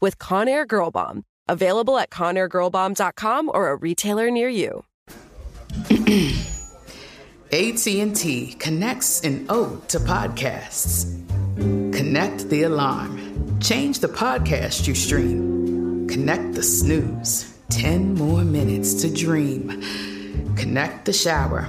with Conair Girl Bomb. Available at ConairGirlBomb.com or a retailer near you. AT&T connects an ode to podcasts. Connect the alarm. Change the podcast you stream. Connect the snooze. 10 more minutes to dream. Connect the shower.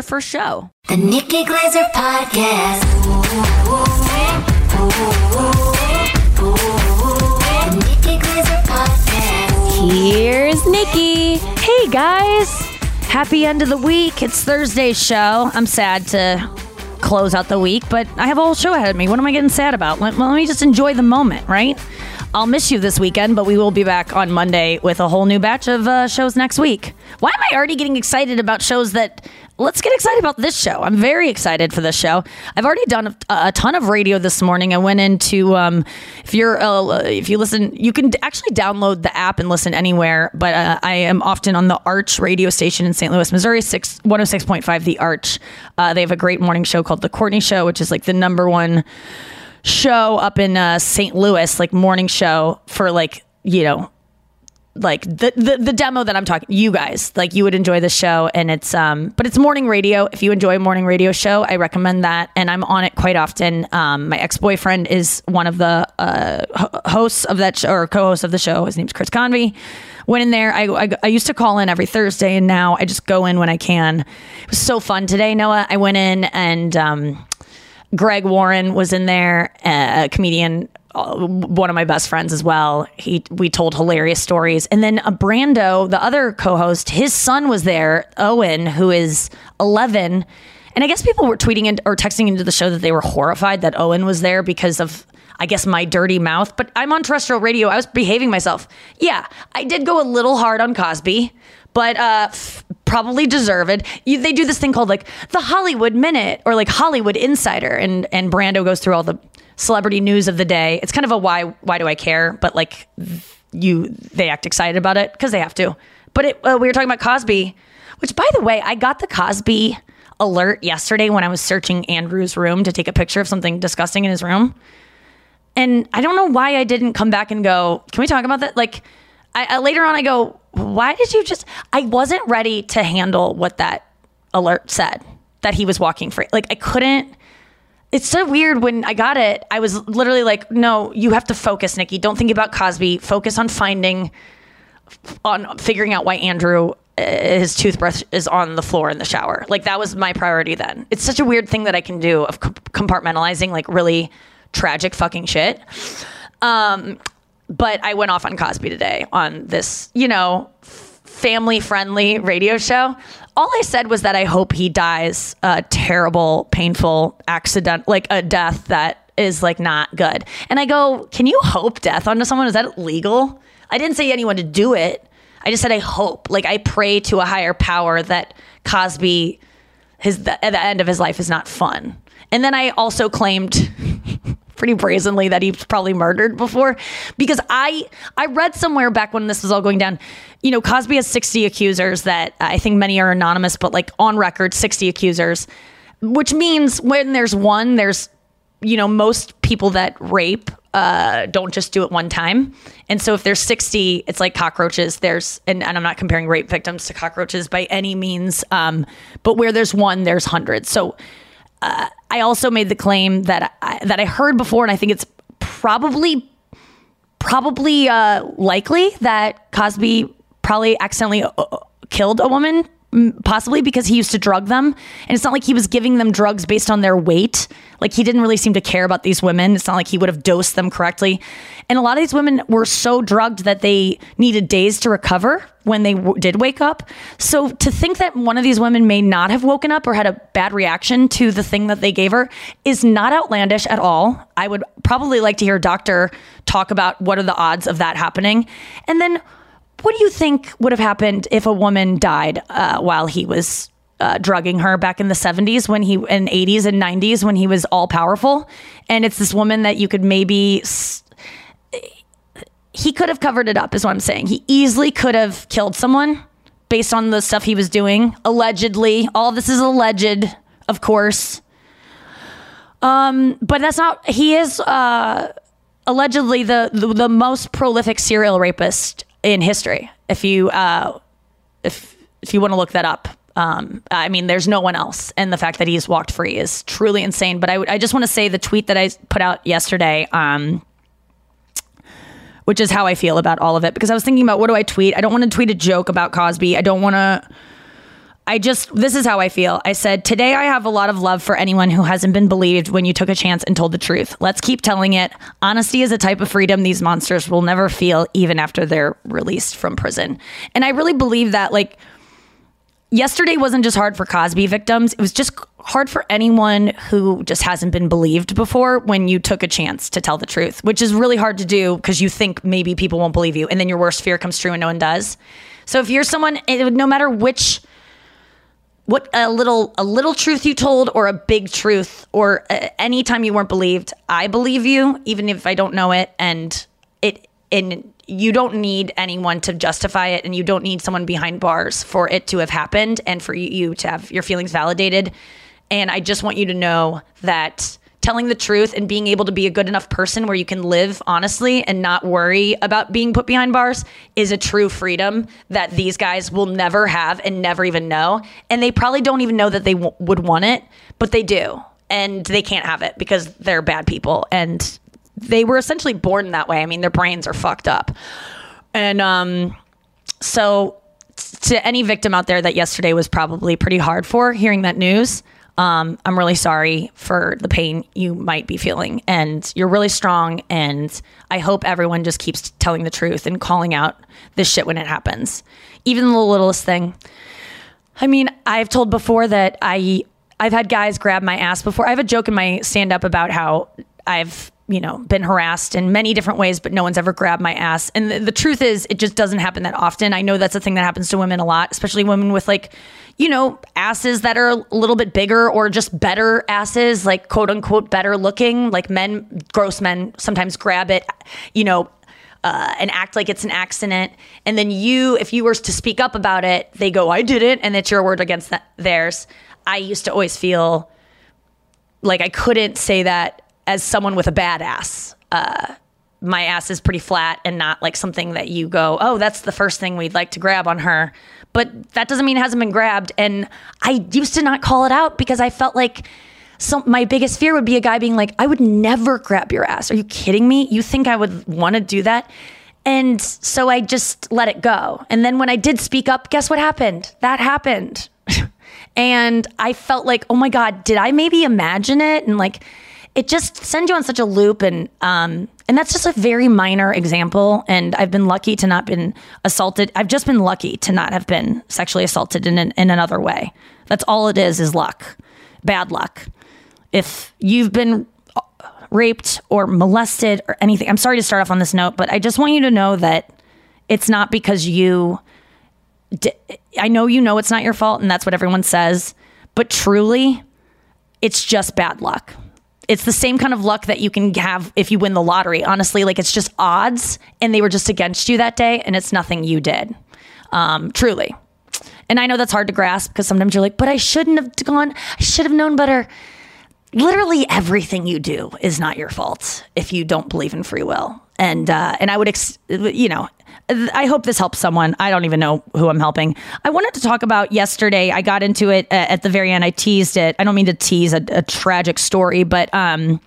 first show. The Nikki Glazer Podcast. The Nikki Glazer Podcast. Here's Nikki. Hey guys. Happy end of the week. It's Thursday's show. I'm sad to close out the week, but I have a whole show ahead of me. What am I getting sad about? Let, let me just enjoy the moment, right? I'll miss you this weekend, but we will be back on Monday with a whole new batch of uh, shows next week. Why am I already getting excited about shows that let's get excited about this show. I'm very excited for this show. I've already done a, a ton of radio this morning. I went into um, if you're uh, if you listen, you can actually download the app and listen anywhere. But uh, I am often on the Arch radio station in St. Louis, Missouri, six one hundred six point five. The Arch. Uh, they have a great morning show called the Courtney Show, which is like the number one show up in uh, St. Louis, like morning show for like you know like the, the the demo that I'm talking you guys like you would enjoy the show and it's um but it's morning radio. If you enjoy morning radio show I recommend that and I'm on it quite often. Um my ex-boyfriend is one of the uh hosts of that show or co-host of the show. His name's Chris Convy. Went in there. I, I I used to call in every Thursday and now I just go in when I can. It was so fun today Noah. I went in and um Greg Warren was in there, a comedian, uh, one of my best friends as well. He we told hilarious stories, and then a Brando, the other co-host, his son was there, Owen, who is eleven. And I guess people were tweeting in, or texting into the show that they were horrified that Owen was there because of, I guess, my dirty mouth. But I'm on terrestrial radio. I was behaving myself. Yeah, I did go a little hard on Cosby, but uh, f- probably deserved. You, they do this thing called like the Hollywood Minute or like Hollywood Insider, and and Brando goes through all the celebrity news of the day. It's kind of a why why do I care? But like you, they act excited about it because they have to. But it, uh, we were talking about Cosby, which by the way, I got the Cosby alert yesterday when I was searching Andrew's room to take a picture of something disgusting in his room. And I don't know why I didn't come back and go, can we talk about that? Like, I, I later on I go, why did you just? I wasn't ready to handle what that alert said that he was walking free. Like I couldn't. It's so weird when I got it. I was literally like, no, you have to focus, Nikki. Don't think about Cosby. Focus on finding, on figuring out why Andrew uh, his toothbrush is on the floor in the shower. Like that was my priority then. It's such a weird thing that I can do of compartmentalizing like really tragic fucking shit. Um, but I went off on Cosby today on this, you know, family friendly radio show. All I said was that I hope he dies a terrible, painful accident, like a death that is like not good. And I go, can you hope death onto someone? Is that legal? I didn't say anyone to do it. I just said I hope. Like I pray to a higher power that Cosby, his the, at the end of his life is not fun. And then I also claimed pretty brazenly that he's probably murdered before because I I read somewhere back when this was all going down, you know, Cosby has 60 accusers that I think many are anonymous, but like on record 60 accusers, which means when there's one, there's you know, most people that rape uh, don't just do it one time. And so if there's 60, it's like cockroaches. There's, and, and I'm not comparing rape victims to cockroaches by any means, um, but where there's one, there's hundreds. So uh, I also made the claim that I, that I heard before, and I think it's probably probably uh, likely that Cosby probably accidentally uh, killed a woman, possibly because he used to drug them. And it's not like he was giving them drugs based on their weight. Like he didn't really seem to care about these women. It's not like he would have dosed them correctly. And a lot of these women were so drugged that they needed days to recover when they w- did wake up. So to think that one of these women may not have woken up or had a bad reaction to the thing that they gave her is not outlandish at all. I would probably like to hear a doctor talk about what are the odds of that happening. And then what do you think would have happened if a woman died uh, while he was uh, drugging her back in the 70s when he in 80s and 90s when he was all powerful? And it's this woman that you could maybe s- he could have covered it up is what i'm saying. He easily could have killed someone based on the stuff he was doing allegedly. All this is alleged of course. Um but that's not he is uh allegedly the, the the most prolific serial rapist in history if you uh if if you want to look that up um, I mean, there's no one else, and the fact that he's walked free is truly insane. But I, I just want to say the tweet that I put out yesterday, um, which is how I feel about all of it, because I was thinking about what do I tweet? I don't want to tweet a joke about Cosby. I don't want to. I just, this is how I feel. I said, Today I have a lot of love for anyone who hasn't been believed when you took a chance and told the truth. Let's keep telling it. Honesty is a type of freedom these monsters will never feel, even after they're released from prison. And I really believe that, like, yesterday wasn't just hard for Cosby victims. It was just hard for anyone who just hasn't been believed before when you took a chance to tell the truth, which is really hard to do because you think maybe people won't believe you. And then your worst fear comes true and no one does. So if you're someone, it, no matter which, what a little a little truth you told or a big truth or uh, anytime you weren't believed. I believe you even if i don't know it and it and you don't need anyone to justify it and you don't need someone behind bars for it to have happened and for you to have your feelings validated. And i just want you to know that telling the truth and being able to be a good enough person where you can live honestly and not worry about being put behind bars is a true freedom that these guys will never have and never even know and they probably don't even know that they w- would want it but they do and they can't have it because they're bad people and they were essentially born that way. I mean, their brains are fucked up. And um, so, to any victim out there that yesterday was probably pretty hard for hearing that news, um, I'm really sorry for the pain you might be feeling. And you're really strong. And I hope everyone just keeps telling the truth and calling out this shit when it happens, even the littlest thing. I mean, I've told before that I I've had guys grab my ass before. I have a joke in my stand up about how I've you know been harassed in many different ways, but no one's ever grabbed my ass. And the, the truth is, it just doesn't happen that often. I know that's a thing that happens to women a lot, especially women with like you know asses that are a little bit bigger or just better asses, like quote unquote better looking. Like men, gross men, sometimes grab it, you know, uh, and act like it's an accident. And then you, if you were to speak up about it, they go, I did it. And it's your word against that, theirs. I used to always feel like I couldn't say that as someone with a badass. Uh, my ass is pretty flat and not like something that you go, oh, that's the first thing we'd like to grab on her. But that doesn't mean it hasn't been grabbed. And I used to not call it out because I felt like my biggest fear would be a guy being like, I would never grab your ass. Are you kidding me? You think I would want to do that? And so I just let it go. And then when I did speak up, guess what happened? That happened. and I felt like, oh my God, did I maybe imagine it? And like, it just sends you on such a loop and um and that's just a very minor example. And i've been lucky to not been assaulted. I've just been lucky to not have been sexually assaulted in, an, in another way. That's all it is is luck. Bad luck. If you've been uh, raped or molested or anything i'm sorry to start off on this note but i just want you to know that it's not because you i know you know it's not your fault and that's what everyone says but truly it's just bad luck it's the same kind of luck that you can have if you win the lottery. Honestly, like it's just odds and they were just against you that day and it's nothing you did. Um, truly. And I know that's hard to grasp because sometimes you're like, but I shouldn't have gone, I should have known better. Literally everything you do is not your fault if you don't believe in free will. And uh, and I would, ex- you know, I hope this helps someone. I don't even know who I'm helping. I wanted to talk about yesterday. I got into it at the very end. I teased it. I don't mean to tease a, a tragic story, but um,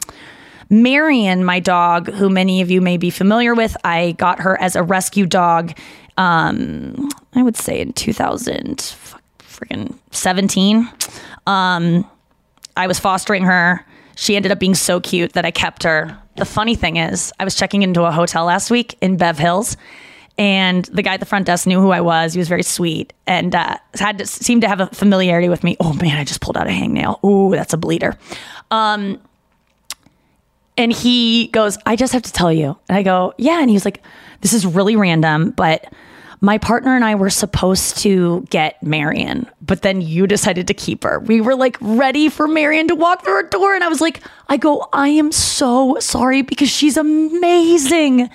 Marion, my dog, who many of you may be familiar with, I got her as a rescue dog. Um, I would say in 2000, freaking 17. Um, I was fostering her. She ended up being so cute that I kept her. The funny thing is, I was checking into a hotel last week in Bev Hills and the guy at the front desk knew who I was. He was very sweet and uh, had to, seemed to have a familiarity with me. Oh man, I just pulled out a hangnail. Ooh, that's a bleeder. Um, and he goes, I just have to tell you. And I go, yeah. And he was like, this is really random, but my partner and I were supposed to get Marion, but then you decided to keep her. We were like ready for Marion to walk through her door. And I was like, I go, I am so sorry because she's amazing.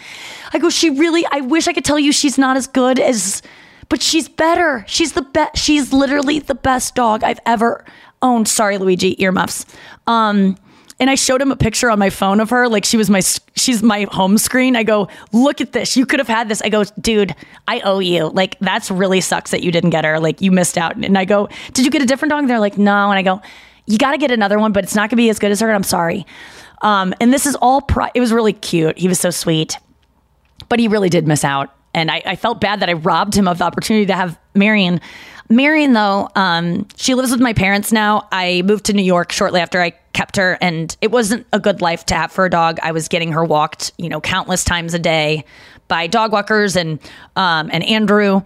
I go, she really, I wish I could tell you she's not as good as, but she's better. She's the best. She's literally the best dog I've ever owned. Sorry, Luigi, earmuffs. Um, and I showed him a picture on my phone of her, like she was my she's my home screen. I go, look at this. You could have had this. I go, dude, I owe you. Like that's really sucks that you didn't get her. Like you missed out. And I go, did you get a different dog? And they're like, no. And I go, you got to get another one, but it's not gonna be as good as her. And I'm sorry. Um, and this is all. It was really cute. He was so sweet, but he really did miss out. And I, I felt bad that I robbed him of the opportunity to have Marion. Marion, though, um, she lives with my parents now. I moved to New York shortly after I kept her, and it wasn't a good life to have for a dog. I was getting her walked, you know, countless times a day by dog walkers and um, and Andrew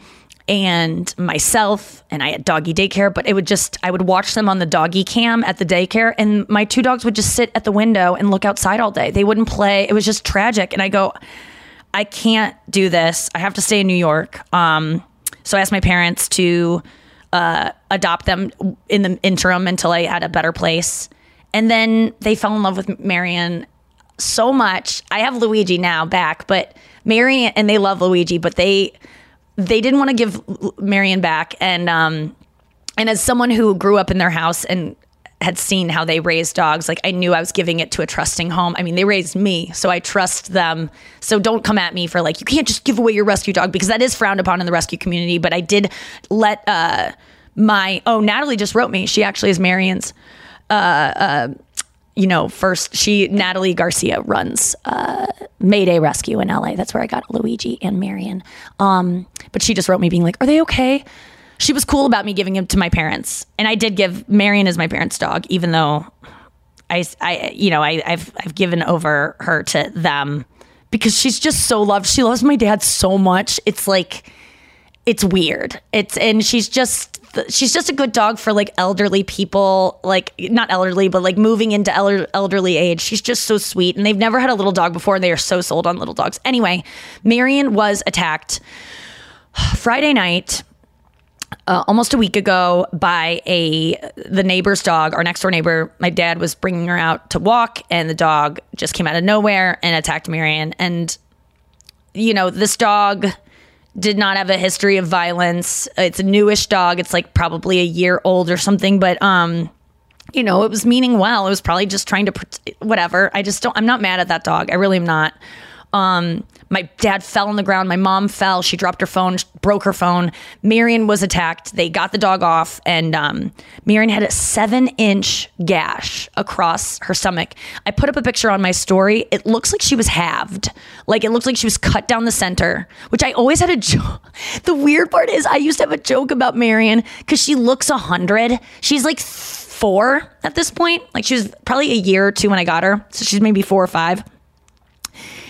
and myself, and I had doggy daycare. But it would just I would watch them on the doggy cam at the daycare, and my two dogs would just sit at the window and look outside all day. They wouldn't play. It was just tragic, and I go. I can't do this. I have to stay in New York. Um, so I asked my parents to uh, adopt them in the interim until I had a better place. And then they fell in love with Marion so much. I have Luigi now back, but Marion and they love Luigi, but they they didn't want to give Marion back. And um, and as someone who grew up in their house and had seen how they raised dogs. Like I knew I was giving it to a trusting home. I mean, they raised me, so I trust them. So don't come at me for like you can't just give away your rescue dog because that is frowned upon in the rescue community. But I did let uh, my oh Natalie just wrote me. She actually is Marion's. Uh, uh, you know, first she Natalie Garcia runs uh, Mayday Rescue in LA. That's where I got Luigi and Marion. Um, but she just wrote me being like, "Are they okay?" she was cool about me giving him to my parents, and I did give Marion as my parents' dog, even though I, I, you know, I, I've I've given over her to them because she's just so loved. She loves my dad so much. It's like it's weird. It's and she's just she's just a good dog for like elderly people, like not elderly, but like moving into elder, elderly age. She's just so sweet, and they've never had a little dog before. And they are so sold on little dogs. Anyway, Marion was attacked Friday night uh, almost a week ago by a the neighbor's dog, our next door neighbor. My dad was bringing her out to walk, and the dog just came out of nowhere and attacked Marion. And you know, this dog did not have a history of violence. It's a newish dog. It's like probably a year old or something, but um you know, it was meaning well. It was probably just trying to whatever. I just don't I'm not mad at that dog. I really am not. Um, my dad fell on the ground. My mom fell. She dropped her phone, broke her phone. Marion was attacked. They got the dog off, and um, Marion had a seven inch gash across her stomach. I put up a picture on my story. It looks like she was halved. Like it looks like she was cut down the center, which I always had a joke. The weird part is, I used to have a joke about Marion because she looks a hundred. She's like four at this point. Like she was probably a year or two when I got her. So she's maybe four or five.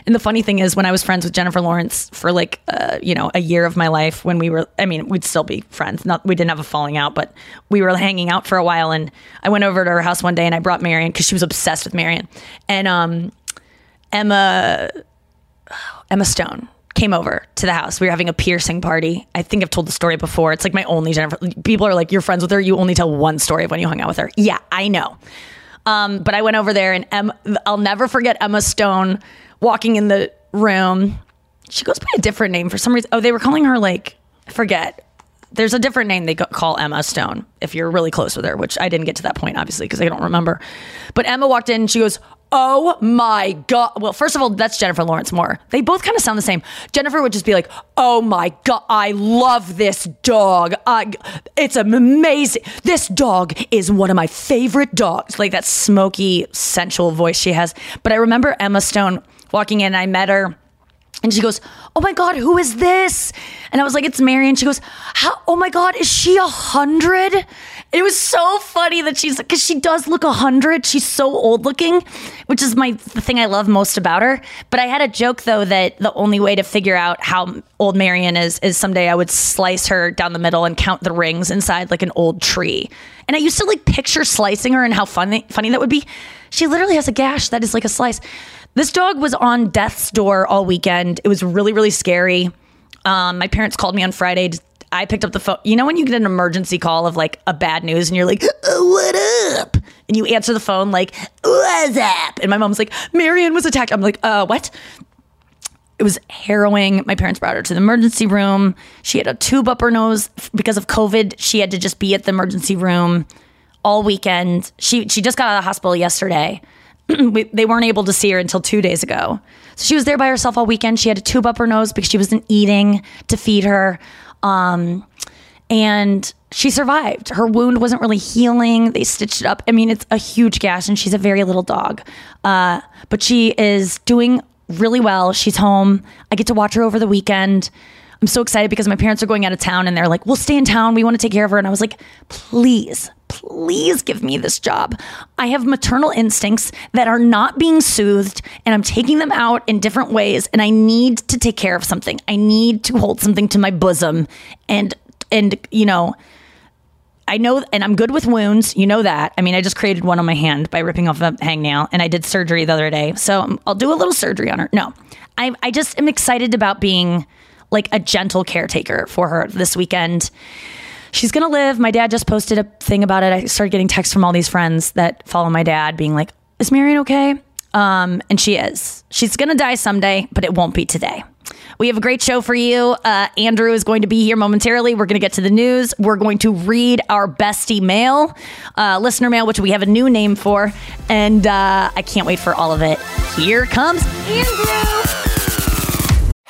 And the funny thing is, when I was friends with Jennifer Lawrence for like, uh, you know, a year of my life, when we were, I mean, we'd still be friends. Not, we didn't have a falling out, but we were hanging out for a while. And I went over to her house one day and I brought Marion because she was obsessed with Marion. And um, Emma, Emma Stone came over to the house. We were having a piercing party. I think I've told the story before. It's like my only Jennifer. People are like, "You're friends with her. You only tell one story of when you hung out with her." Yeah, I know. Um, but I went over there, and Emma, I'll never forget Emma Stone walking in the room. She goes by a different name for some reason. Oh, they were calling her like forget. There's a different name they call Emma Stone if you're really close with her, which I didn't get to that point obviously because I don't remember. But Emma walked in. and She goes, Oh my God. Well, first of all, that's Jennifer Lawrence Moore. They both kind of sound the same. Jennifer would just be like, Oh my God, I love this dog. I, it's amazing. This dog is one of my favorite dogs. Like that smoky, sensual voice she has. But I remember Emma Stone walking in, I met her. And she goes, "Oh my God, who is this?" And I was like, "It's Mary." And she goes, "How? Oh my God, is she a hundred? It was so funny that she's because she does look a hundred. She's so old looking, which is my the thing I love most about her. But I had a joke though that the only way to figure out how old Marion is is someday I would slice her down the middle and count the rings inside like an old tree. And I used to like picture slicing her and how funny funny that would be. She literally has a gash that is like a slice. This dog was on death's door all weekend. It was really, really scary. Um, my parents called me on Friday. I picked up the phone. You know when you get an emergency call of like a bad news and you're like, "Oh, "What up?" and you answer the phone like, "What's up?" and my mom's like, "Marion was attacked." I'm like, "Uh, what?" It was harrowing. My parents brought her to the emergency room. She had a tube up her nose because of COVID. She had to just be at the emergency room all weekend. She she just got out of the hospital yesterday. we, they weren't able to see her until two days ago. So she was there by herself all weekend. She had a tube up her nose because she wasn't eating to feed her. Um, and she survived. Her wound wasn't really healing. They stitched it up. I mean, it's a huge gash, and she's a very little dog. Uh, but she is doing really well. She's home. I get to watch her over the weekend. I'm so excited because my parents are going out of town and they're like, we'll stay in town. We want to take care of her. And I was like, please, please give me this job. I have maternal instincts that are not being soothed and I'm taking them out in different ways. And I need to take care of something. I need to hold something to my bosom and, and, you know, I know, and I'm good with wounds. You know that. I mean, I just created one on my hand by ripping off a hangnail, and I did surgery the other day. So um, I'll do a little surgery on her. No, I, I just am excited about being like a gentle caretaker for her this weekend. She's gonna live. My dad just posted a thing about it. I started getting texts from all these friends that follow my dad, being like, "Is Marion okay?" Um, and she is. She's gonna die someday, but it won't be today. We have a great show for you. Uh, Andrew is going to be here momentarily. We're going to get to the news. We're going to read our bestie mail, uh, listener mail, which we have a new name for. And uh, I can't wait for all of it. Here comes Andrew.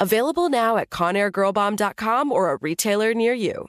Available now at ConairGirlBomb.com or a retailer near you.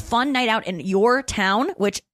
fun night out in your town, which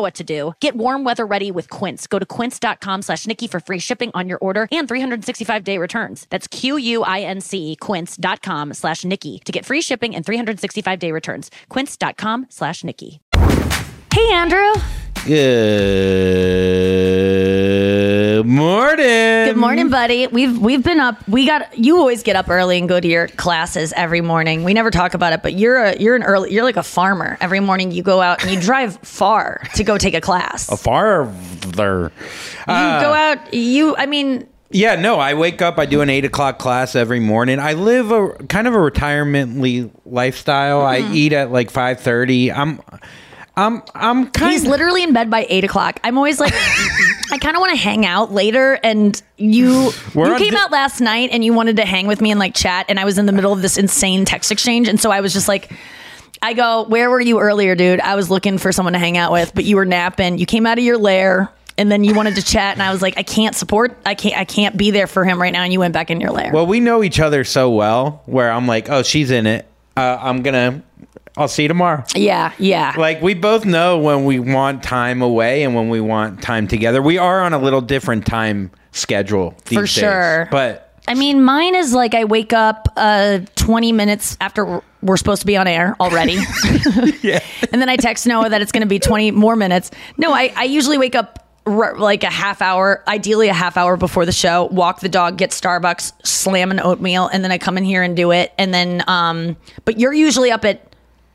what to do. Get warm weather ready with Quince. Go to quince.com slash Nikki for free shipping on your order and 365 day returns. That's Q-U-I-N-C quince.com slash Nikki to get free shipping and 365 day returns. Quince.com slash Nikki. Hey, Andrew. Good morning. Good morning, buddy. We've we've been up. We got you always get up early and go to your classes every morning. We never talk about it, but you're a you're an early you're like a farmer. Every morning you go out and you drive far to go take a class. A farther. you go out. You I mean Yeah, no, I wake up, I do an eight o'clock class every morning. I live a kind of a retiremently lifestyle. I Mm-hmm. eat at like five thirty. I'm I'm I'm kind He's literally in bed by eight o'clock. I'm always like, I kind of want to hang out later. And you, We're you came di- out last night and you wanted to hang with me and like chat. And I was in the middle of this insane text exchange, and so I was just like. I go, where were you earlier, dude? I was looking for someone to hang out with, but you were napping. You came out of your lair and then you wanted to chat and I was like, I can't support I can't I can't be there for him right now and you went back in your lair. Well, we know each other so well where I'm like, oh, she's in it. Uh, I'm gonna. I'll see you tomorrow. yeah, yeah. Like we both know when we want time away and when we want time together. We are on a little different time schedule these For days. sure. But I mean, mine is like I wake up uh, 20 minutes after we're- we're supposed to be on air already. yeah, and then I text Noah that it's going to be 20 more minutes. No, I, I usually wake up r- like a half hour, ideally a half hour before the show, walk the dog, get Starbucks, slam an oatmeal, and then I come in here and do it. And then, um, but you're usually up at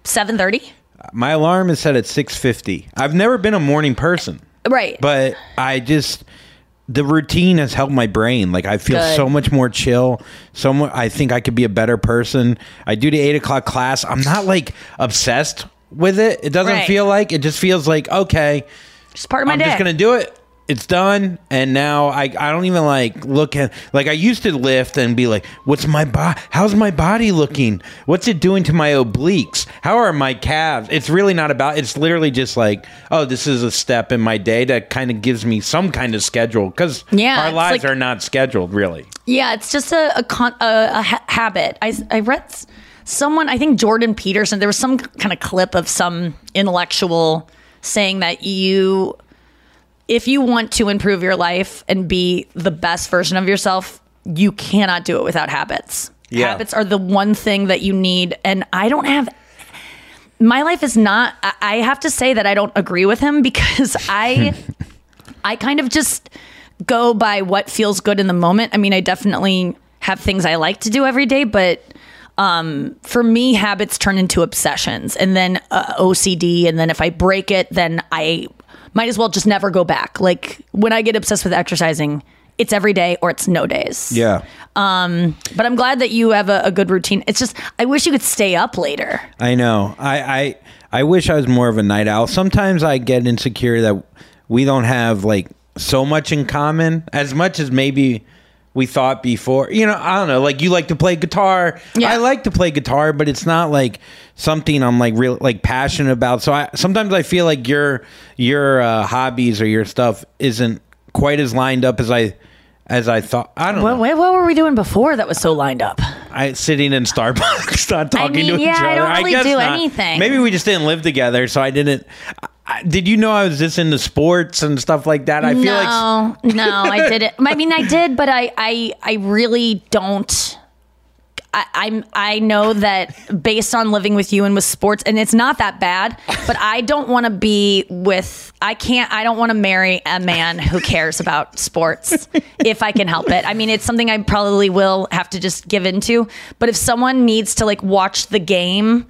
7.30? my alarm is set at 6:50. I've never been a morning person, Right. but I just the routine has helped my brain. Like I feel Good. so much more chill. So mu- I think I could be a better person. I do the eight o'clock class. I'm not like obsessed with it. It doesn't Right. feel like it just feels like okay. Just part of my day. I'm day. just gonna do it. It's done, and now I I don't even like look at like I used to lift and be like, what's my body? How's my body looking? What's it doing to my obliques? How are my calves? It's really not about. It's literally just like, oh, this is a step in my day that kind of gives me some kind of schedule because Yeah, our lives like- are not scheduled really. Yeah, it's just a a, con- a, a ha- habit. I I read s- someone. I think Jordan Peterson. There was some kind of clip of some intellectual saying that you, if you want to improve your life and be the best version of yourself, you cannot do it without habits. Yeah. Habits are the one thing that you need, and I don't have. My life is not. I- have to say that I don't agree with him because I. I kind of just go by what feels good in the moment. I mean, I definitely have things I like to do every day, but um, for me, habits turn into obsessions and then uh, OCD. And then if I break it, then I might as well just never go back. Like when I get obsessed with exercising, it's every day or it's no days. Yeah. Um, But I'm glad that you have a, a good routine. It's just, I wish you could stay up later. I know. I, I I wish I was more of a night owl. Sometimes I get insecure that we don't have like so much in common as much as maybe we thought before. You know, I don't know. Like you like to play guitar. Yeah. I like to play guitar, but it's not like something I'm like real like passionate about. So I sometimes I feel like your your uh, hobbies or your stuff isn't quite as lined up as I as I thought. I don't What, know. what, what were we doing before that was so lined up? I sitting in Starbucks, not talking mean, to yeah, each other. I don't really guess do not. anything. Maybe we just didn't live together, so I didn't. I, did you know I was just into sports and stuff like that? I feel like no, no, I didn't. I mean, I did, but I, I, I really don't. I, I'm. I know that based on living with you and with sports, and it's not that bad. But I don't want to be with. I can't. I don't want to marry a man who cares about sports if I can help it. I mean, it's something I probably will have to just give into. But if someone needs to like watch the game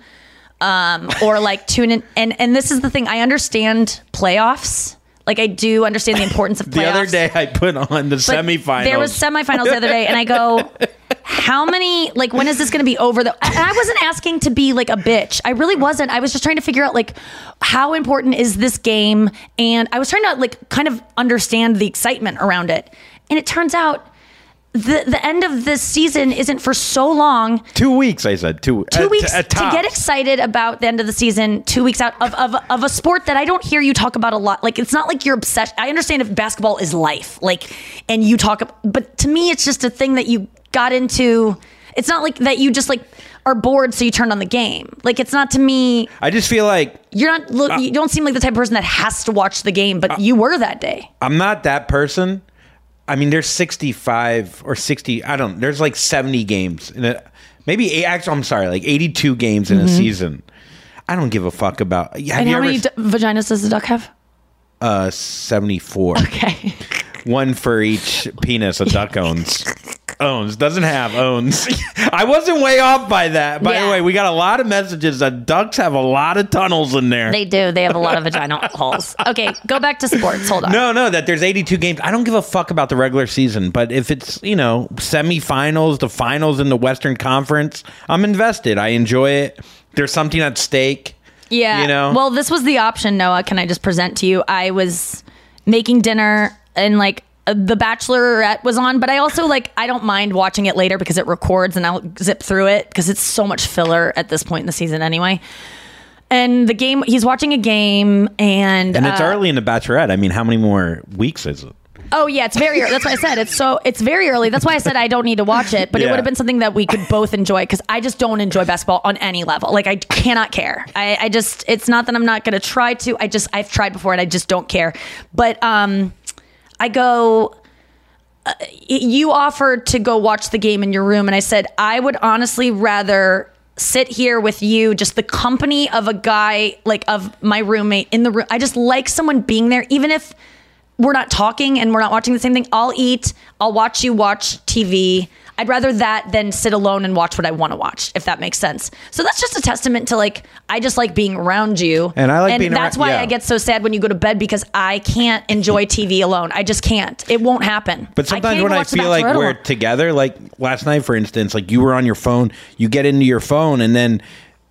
um, or like tune in. And and this is the thing. I understand playoffs. Like I do understand the importance of playoffs. the other day I put on the semifinals. There was semifinals the other day, and I go, "How many? Like, when is this going to be over?" The and I wasn't asking to be like a bitch. I really wasn't. I was just trying to figure out like how important is this game, and I was trying to like kind of understand the excitement around it. And it turns out the the end of this season isn't for so long. Two weeks. I said. Two. two at- weeks at to get excited about the end of the season two weeks out of, of, of a sport that i don't hear you talk about a lot. Like it's not like you're obsessed. I understand if basketball is life like and you talk but to me it's just a thing that you got into. It's not like that you just like are bored so you turned on the game. Like it's not to me. I just feel like you're not look you don't seem like the type of person that has to watch the game but you were that day. I'm not that person. I mean, there's 65 or 60. I don't. There's like 70 games in a maybe eight, actually. I'm sorry, like 82 games in a season. I don't give a fuck about. Have Mm-hmm. and how many d- vaginas does the duck have uh 74. okay One for each penis a duck owns. Owns doesn't have owns. I wasn't way off by that. By the way, we got a lot of messages that ducks have a lot of tunnels in there. they do they have a lot of vaginal holes okay go back to sports hold on no, no, that there's 82 games. I don't give a fuck about the regular season, but if it's, you know, semifinals, the finals in the Western Conference, I'm invested. I enjoy it. There's something at stake. Yeah. You know? Well, this was the option, Noah. Can I just present to you? I was making dinner and like The Bachelorette was on, but I also like I don't mind watching it later because it records and I'll zip through it because it's so much filler at this point in the season anyway. And the game, he's watching a game, and And it's uh, early in the Bachelorette. I mean, how many more weeks is it? Oh yeah, it's very early. That's what I said. It's so it's very early. That's why I said I don't need to watch it. But it would have been something that we could both enjoy because I just don't enjoy basketball on any level. Like I cannot care. I, I just it's not that I'm not gonna try to. I just I've tried before and I just don't care. But um, I go. uh, You offered to go watch the game in your room, and I said I would honestly rather sit here with you, just the company of a guy like of my roommate in the room. I just like someone being there, even if we're not talking and we're not watching the same thing. I'll eat. I'll watch you watch TV. I'd rather that than sit alone and watch what I want to watch, if that makes sense. So that's just a testament to like I just like being around you, And I like being that's around- why yeah. I get so sad when you go to bed because I can't enjoy TV alone. I just can't. It won't happen. But sometimes can't when I feel like we're alone. together, like last night, for instance, like you were on your phone, you get into your phone, and then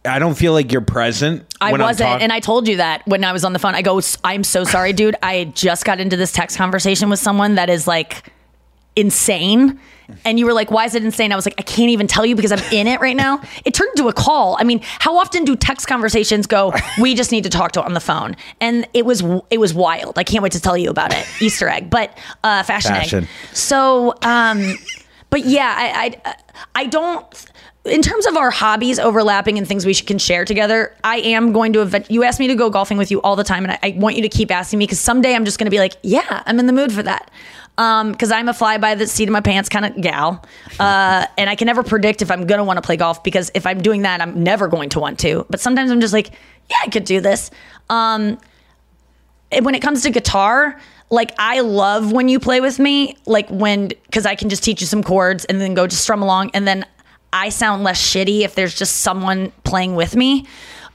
I don't feel like you're present. I wasn't, talk- and I told you that when I was on the phone. I go, "I'm so sorry, dude. I just got into this text conversation with someone that is like insane." And you were like, "Why is it insane?" I was like, "I can't even tell you because I'm in it right now." It turned into a call. I mean, how often do text conversations go? We just need to talk to on the phone, and it was it was wild. I can't wait to tell you about it. Easter egg, but uh, fashion, Fashion. egg. So, um, but yeah, I, I I don't. In terms of our hobbies overlapping and things we can share together, I am going to. Event, you ask me to go golfing with you all the time, and I, I want you to keep asking me because someday I'm just going to be like, yeah, I'm in the mood for that. Because I'm a fly by the seat of my pants kind of gal, uh, and I can never predict if I'm to want to play golf because if I'm doing that, I'm never going to want to. But sometimes I'm just like, yeah, I could do this. Um, when it comes to guitar, like I love when you play with me, like when because I can just teach you some chords and then go just strum along, and then I sound less shitty if there's just someone playing with me.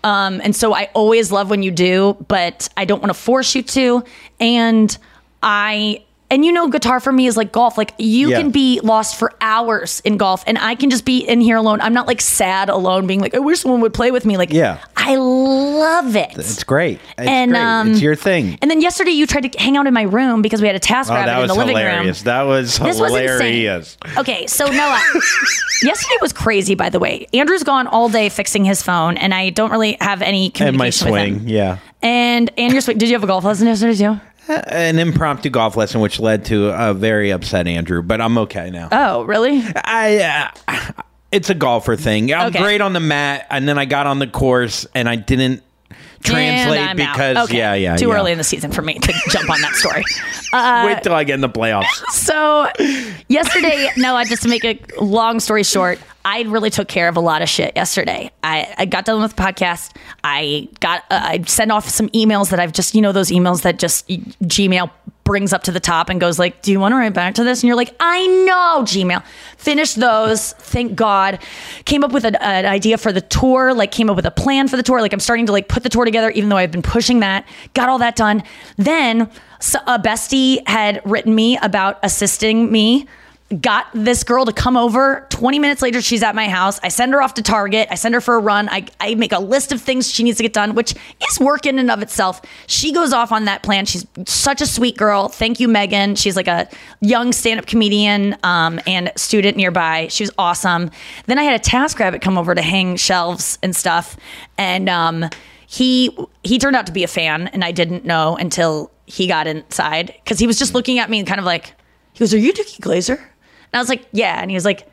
Um, and so I always love when you do, but I don't want to force you to. And I and you know guitar for me is like golf like you Yeah. can be lost for hours in golf and i can just be in here alone i'm not like sad alone being like i wish someone would play with me like Yeah. i love it it's great. It's And, great. um, it's your thing. and then yesterday you tried to hang out in my room because we had a task Oh, rabbit that in was the living hilarious. room. That was This was hilarious. insane. Okay, so Noah, yesterday was crazy. By the way, Andrew's gone all day fixing his phone, and I don't really have any and my communication with him. swing, yeah. And and your swing. Did you have a golf lesson yesterday too? An impromptu golf lesson, which led to a very upset Andrew, but I'm okay now. Oh, really? I. Uh, it's a golfer thing. I'm Okay. great on the mat, and then I got on the course, and I didn't translate because Okay. yeah, yeah, too yeah. early in the season for me to jump on that story. Uh, Wait till I get in the playoffs. So yesterday, Noah, just to make a long story short, I really took care of a lot of shit yesterday. I, I got done with the podcast. I got uh, I sent off some emails that I've just you know those emails that just Gmail brings up to the top and goes like, "Do you want to write back to this?" And you're like, "I know, Gmail." Finished those. Thank God. Came up with an, an idea for the tour. Like came up with a plan for the tour. Like I'm starting to like put the tour together, even though I've been pushing that. Got all that done. Then so a bestie had written me about assisting me got this girl to come over. 20 minutes later she's at my house. I send her off to target. I send her for a run. I, I make a list of things she needs to get done which is work in and of itself. She goes off on that plan. She's such a sweet girl. Thank you megan. She's like a young stand-up comedian um, and student nearby. She was awesome. Then i had a task rabbit come over to hang shelves and stuff and um, he he turned out to be a fan and i didn't know until he got inside because he was just looking at me and kind of like he goes, "Are you Dookie Glaser?" And I was like, "Yeah." And he was like,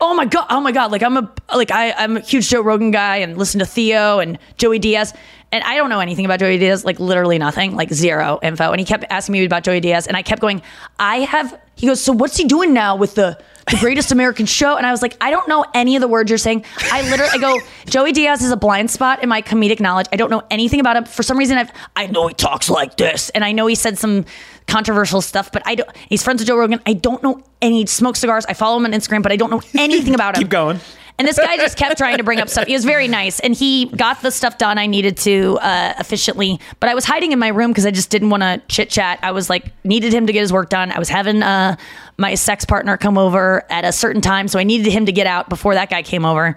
"Oh my god, oh my god!" Like I'm a like I I'm a huge Joe Rogan guy and listen to Theo and Joey Diaz, and I don't know anything about Joey Diaz, like literally nothing, like zero info. And he kept asking me about Joey Diaz, and I kept going, "I have." He goes, "So what's he doing now with the?" The greatest American show, and I was like, I don't know any of the words you're saying. I literally, I go, Joey Diaz is a blind spot in my comedic knowledge. I don't know anything about him. For some reason, I've, I know he talks like this, and I know he said some controversial stuff, but I don't. He's friends with Joe Rogan. I don't know any. He smokes cigars. I follow him on Instagram, but I don't know anything about him. Keep going. And this guy just kept trying to bring up stuff. He was very nice, and he got the stuff done I needed to uh, efficiently. But I was hiding in my room because I just didn't want to chit chat. I was like needed him to get his work done. I was having uh, my sex partner come over at a certain time, so I needed him to get out before that guy came over.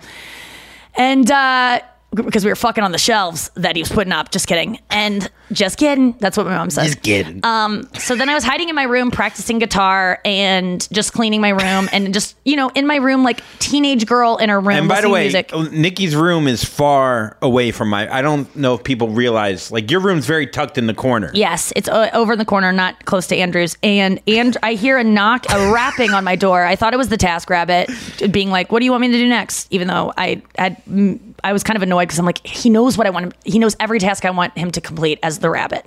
And uh, because we were fucking on the shelves that he was putting up. Just kidding. And just kidding. That's what my mom says. Just kidding. Um, so then I was hiding in my room practicing guitar and just cleaning my room and just, you know, in my room like teenage girl in her room and by the way, music. Nikki's room is far away from my. I don't know if people realize. Like your room's very tucked in the corner. Yes, it's uh, over in the corner, not close to Andrew's. And and I hear a knock, a rapping on my door. I thought it was the Task Rabbit, being like, "What do you want me to do next?" Even though I had, I was kind of annoyed because I'm like, he knows what I want him. He knows every task I want him to complete as the rabbit.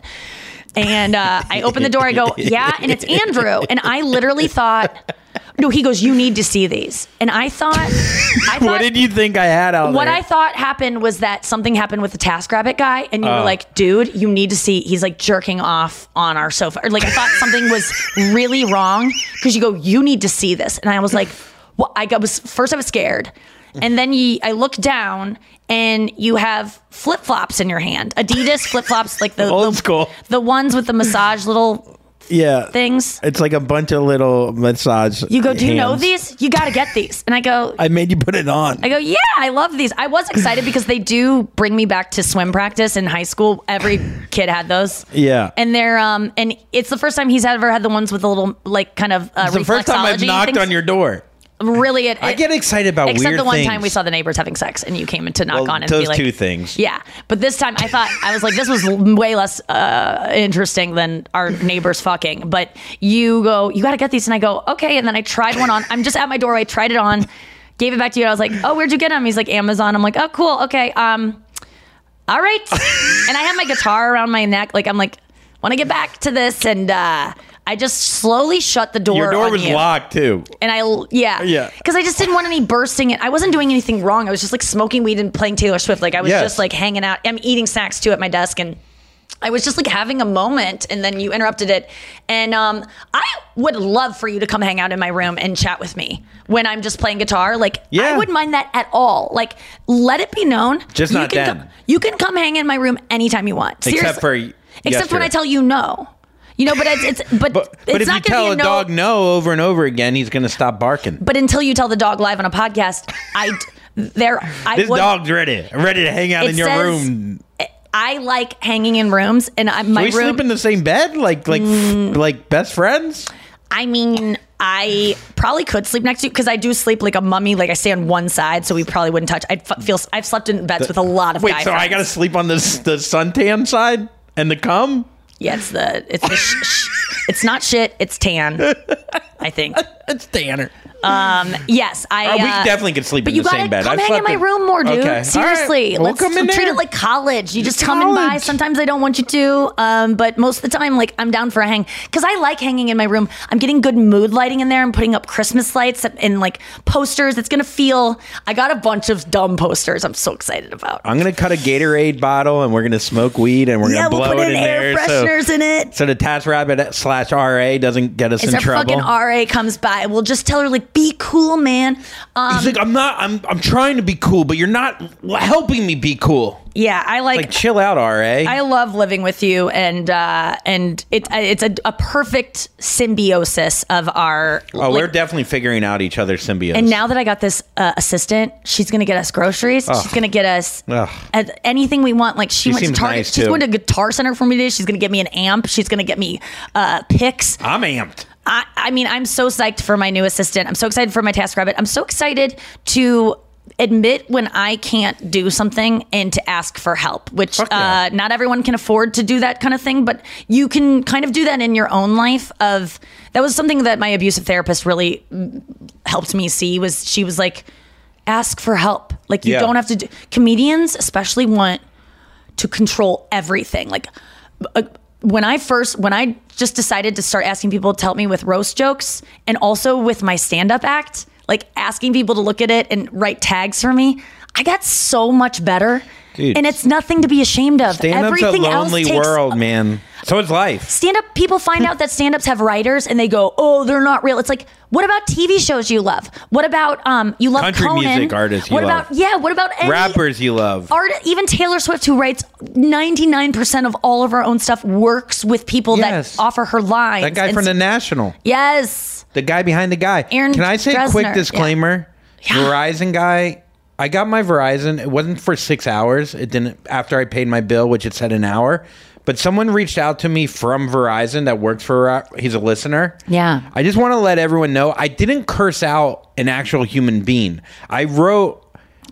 And uh, I open the door. I go, "Yeah," and it's Andrew. And I literally thought, "No." He goes, "You need to see these." And I thought, I thought What did you think I had out what there? I thought happened was that something happened with the Task Rabbit guy, and you Oh. were like, "Dude, you need to see." He's like jerking off on our sofa, or like I thought something was really wrong because you go, "You need to see this," and I was like, well, I was first I was scared, and then you, I look down and you have flip flops in your hand, Adidas flip flops, like the Old the, school. the ones with the massage little Yeah. things. It's like a bunch of little massage. You go, do you know these? You got to get these. And I go, I made you put it on. I go, yeah, I love these. I was excited because they do bring me back to swim practice in high school. Every kid had those. Yeah. And they're um and it's the first time he's ever had the ones with the little like kind of uh, it's the first time I've knocked things. on your door. Really, it, I get excited about it. except the one things. time we saw the neighbors having sex and you came in to knock Well, on and those be like, two things. Yeah, but this time I thought I was like, this was way less uh, interesting than our neighbors fucking. But you go, you got to get these, and I go, okay. And then I tried one on. I'm just at my doorway, tried it on, gave it back to you. And I was like, oh, where'd you get them? He's like, Amazon. I'm like, oh, cool, okay. Um, all right. and I have my guitar around my neck, like I'm like, want to get back to this, and uh, I just slowly shut the door. Your door was you. locked too. And I, yeah, Yeah. because I just didn't want any bursting it. I wasn't doing anything wrong. I was just like smoking weed and playing Taylor Swift. Like I was Yes. just like hanging out. I'm eating snacks too at my desk, and I was just like having a moment. And then you interrupted it. And um, I would love for you to come hang out in my room and chat with me when I'm just playing guitar. Like I wouldn't mind that at all. Like let it be known. Just you not can then. Come, you can come hang in my room anytime you want. Except for Seriously. except when. I tell you no. You know, but it's, it's but, But, it's but if you tell a no, dog no over and over again, he's going to stop barking. but until you tell the dog live on a podcast, I there I this would, dog's ready, ready to hang out in your says- room. I like hanging in rooms, and I, my we room. sleep in the same bed, like like mm. like best friends. I mean, I probably could sleep next to you because I do sleep like a mummy. Like I stay on one side, so we probably wouldn't touch. I feel I've slept in beds with a lot of Wait, so I got to sleep on the the suntan side and the cum? Yeah, it's the it's the sh- sh- it's not shit. It's tan. I think. It's Tanner. Yes, I. Oh, we uh, definitely could sleep But in you the gotta same bed. come I've hang in my room more, dude. Okay. All right. Seriously, We'll let's come in treat there. it like college. You just It's come and by. Sometimes I don't want you to, um, but most of the time, like I'm down for a hang because I like hanging in my room. I'm getting good mood lighting in there. I'm putting up Christmas lights and like posters. It's gonna feel. I got a bunch of dumb posters. I'm so excited about. I'm gonna cut a Gatorade bottle and we're gonna smoke weed and we're yeah, gonna we'll blow put it in in air there. so, fresheners in it. so the Task Rabbit slash RA doesn't get us As in our trouble. fucking RA comes by, we'll just tell her like, "Be cool, man." Um, He's like, I'm not. I'm. I'm trying to be cool, but you're not helping me be cool. yeah, I like. Like, chill out, RA. I love living with you, and uh, and it, it's a, a perfect symbiosis of our. oh, like- we're definitely figuring out each other's symbiosis. and now that I got this uh, assistant, she's gonna get us groceries. She's gonna get us Ugh. uh, anything we want. Like she, She went to Target. nice, she's going to Guitar Center for me today. She's gonna get me an amp. She's gonna get me uh, picks. I'm amped. I, I mean, I'm so psyched for my new assistant. I'm so excited for my task rabbit. I'm so excited to admit when I can't do something and to ask for help, which yeah. uh, not everyone can afford to do that kind of thing, but you can kind of do that in your own life. Of that was something that my abusive therapist really helped me see was she was like, ask for help. Like you Yeah. don't have to do. Comedians especially want to control everything. Like when I first, when I just decided to start asking people to help me with roast jokes and also with my stand up act, like asking people to look at it and write tags for me, I got so much better. Dude. and it's nothing to be ashamed of. Stand up's a lonely takes world, man. So is life. stand up people find out that stand ups have writers and they go, oh, they're not real. It's like, what about TV shows you love? What about um you love Country Conan? music artists you what love. about yeah? What about any Rappers you love. art? Even Taylor Swift, who writes ninety nine percent of all of her own stuff, works with people Yes. that offer her lines. That guy And from the National. yes, The guy behind the guy. Aaron Can I say a Dessner, quick yeah. disclaimer? Yeah. Verizon guy. I got my Verizon. It wasn't for six hours. It didn't after I paid my bill, which it said an hour. But someone reached out to me from Verizon that works for. Uh, he's a listener. Yeah. I just want to let everyone know I didn't curse out an actual human being. I wrote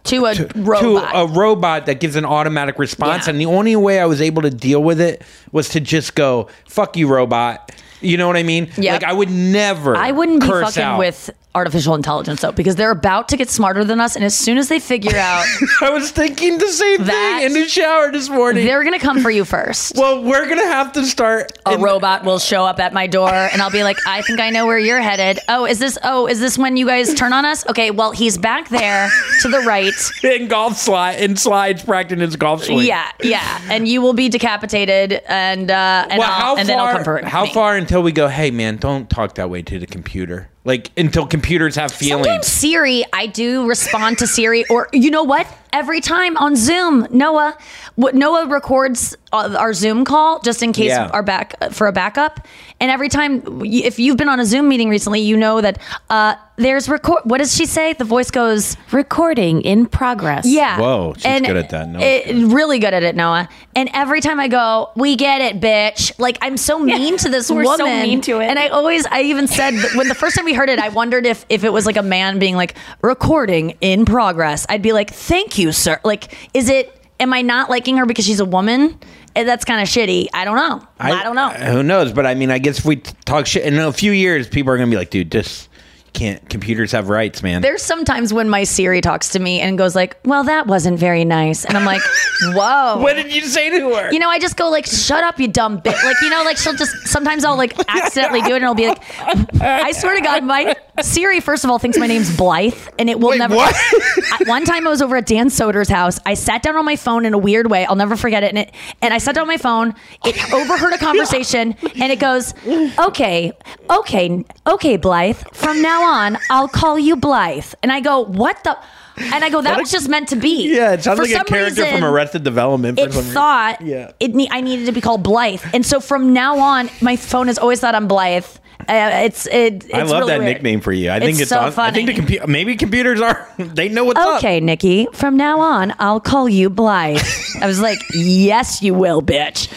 to a to robot. a robot that gives an automatic response. Yeah. And the only way I was able to deal with it was to just go, fuck you, robot. You know what I mean? Yep. Like I would never I wouldn't be fucking out. with artificial intelligence though, because they're about to get smarter than us, and as soon as they figure out, I was thinking the same thing in the shower this morning. they're gonna come for you first. well, we're gonna have to start a robot will show up at my door and I'll be like, I think I know where you're headed. Oh, is this oh, is this when you guys turn on us? Okay, well he's back there to the right. in golf slide in slides practicing his golf swing. Yeah, yeah. And you will be decapitated and uh and, Well, I'll, how and then I'll far? come for how me. far until we go, hey man, don't talk that way to the computer. Like until computers have feelings. Sometimes Siri, I do respond to Siri, or you know what? Every time on Zoom, Noah, what Noah records our Zoom call just in case Yeah. our back for a backup. And every time, if you've been on a Zoom meeting recently, you know that uh, there's record. What does she say? The voice goes, Recording in progress. yeah. Whoa, she's good at that, Noah. It, really good at it, Noah. And every time I go, we get it, bitch. Like I'm so mean to this We're woman. so mean to it. And I always, I even said that when the first time we heard it, I wondered if if it was like a man being like recording in progress. I'd be like, thank you, sir. Like, is it? Am I not liking her because she's a woman? And that's kind of shitty. I don't know. I, don't know. Who knows? But I mean, I guess if we talk shit in a few years, people are gonna be like, dude, just can't. Computers have rights, man. There's sometimes when my Siri talks to me and goes like, "Well, that wasn't very nice," and I'm like, "Whoa." what did you say to her? You know, I just go like, "Shut up, you dumb bitch!" Like, you know, like she'll just sometimes I'll like accidentally do it, and I'll be like, I swear to God, my Siri first of all thinks my name's Blythe, and it will Wait, never. what? I- one time I was over at Dan Soder's house. I sat down on my phone in a weird way. I'll never forget it. And it and I sat down on my phone. It overheard a conversation, and it goes, "Okay, okay, okay, Blythe. From now on, I'll call you Blythe." And I go, "What the?" And I go, "That was just meant to be." yeah, it sounds For like a character reason, from Arrested Development. for it some reason. thought Yeah. it I needed to be called Blythe, and so from now on, my phone has always thought I'm Blythe. Uh, it's it. It's I love really that weird. nickname for you. I think It's it's, so on, I think the computer maybe computers are they know what's up. Okay, Nikki. From now on, I'll call you Blythe. I was like, "Yes, you will, bitch.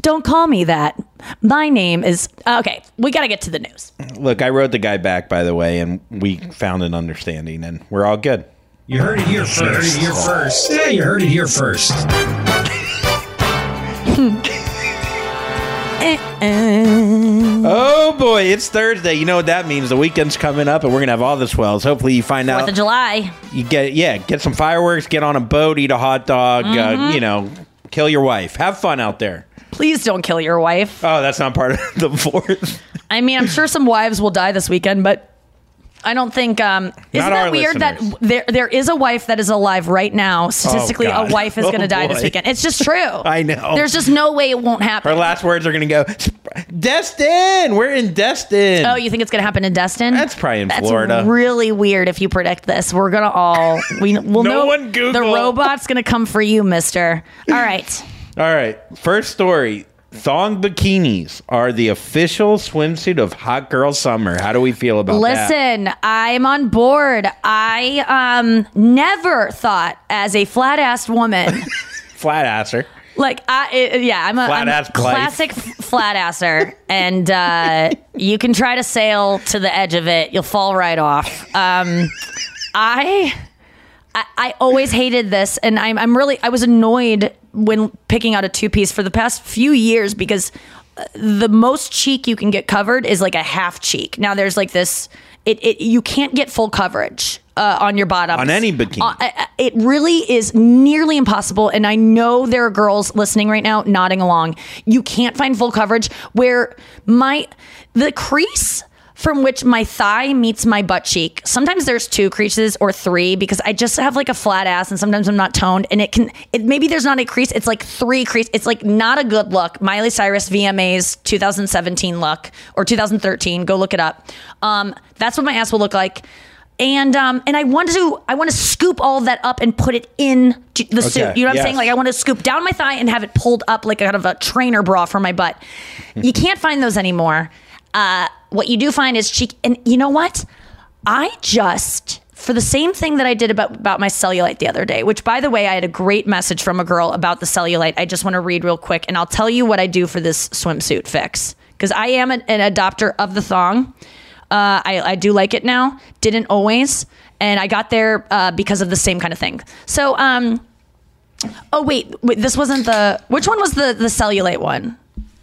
Don't call me that. My name is okay." We got to get to the news. Look, I wrote the guy back by the way, and we found an understanding, and we're all good. You heard it here first. You heard it here first. Yeah, you heard it here first. Oh boy, it's Thursday. You know what that means? The weekend's coming up, and we're gonna have all the swells. Hopefully, you find Fourth out of July. you get yeah, get some fireworks, get on a boat, eat a hot dog, Mm-hmm. uh, you know, kill your wife, have fun out there. Please don't kill your wife. Oh, that's not part of the fourth. I mean, I'm sure some wives will die this weekend, but I don't think. Um, isn't that weird listeners. that there there is a wife that is alive right now? Statistically, a wife is Oh, going to die this weekend. It's just true. I know. There's just no way it won't happen. Her last words are gonna go, Destin. We're in Destin. Oh, you think it's going to happen in Destin? That's probably in That's Florida. really weird if you predict this. We're going to all we we'll No know one Google. the robot's going to come for you, mister. All right. All right. First story. Thong bikinis are the official swimsuit of hot girl summer. How do we feel about that? Listen, I'm on board. I um never thought as a flat-assed woman Flat asser. Like I, it- yeah, I'm a, Flat I'm ass classic flat asser, and uh, you can try to sail to the edge of it, you'll fall right off. Um, I, I, I always hated this, and I'm, I'm really, I was annoyed when picking out a two piece for the past few years because uh, the most cheek you can get covered is like a half cheek. Now there's like this, it, it you can't get full coverage uh, on your bottom On any bikini. Uh, I- it really is nearly impossible. And I know there are girls listening right now nodding along. You can't find full coverage where my the crease from which my thigh meets my butt cheek. Sometimes there's two creases or three because I just have like a flat ass and sometimes I'm not toned and it can it maybe there's not a crease, it's like three crease. It's like not a good look. Miley Cyrus VMA's 2017 look or 2013, go look it up. Um that's what my ass will look like and um and I want to I want to scoop all of that up and put it in the suit. You know what I'm saying? Like I want to scoop down my thigh and have it pulled up like kind of a trainer bra for my butt. you can't find those anymore. Uh, what you do find is cheek, and you know what? I just for the same thing that I did about about my cellulite the other day. Which, by the way, I had a great message from a girl about the cellulite. I just want to read real quick, and I'll tell you what I do for this swimsuit fix because I am an, an adopter of the thong. Uh, I, I do like it now. Didn't always, and I got there uh, because of the same kind of thing. So, um, oh wait, wait, this wasn't the. Which one was the the cellulite one?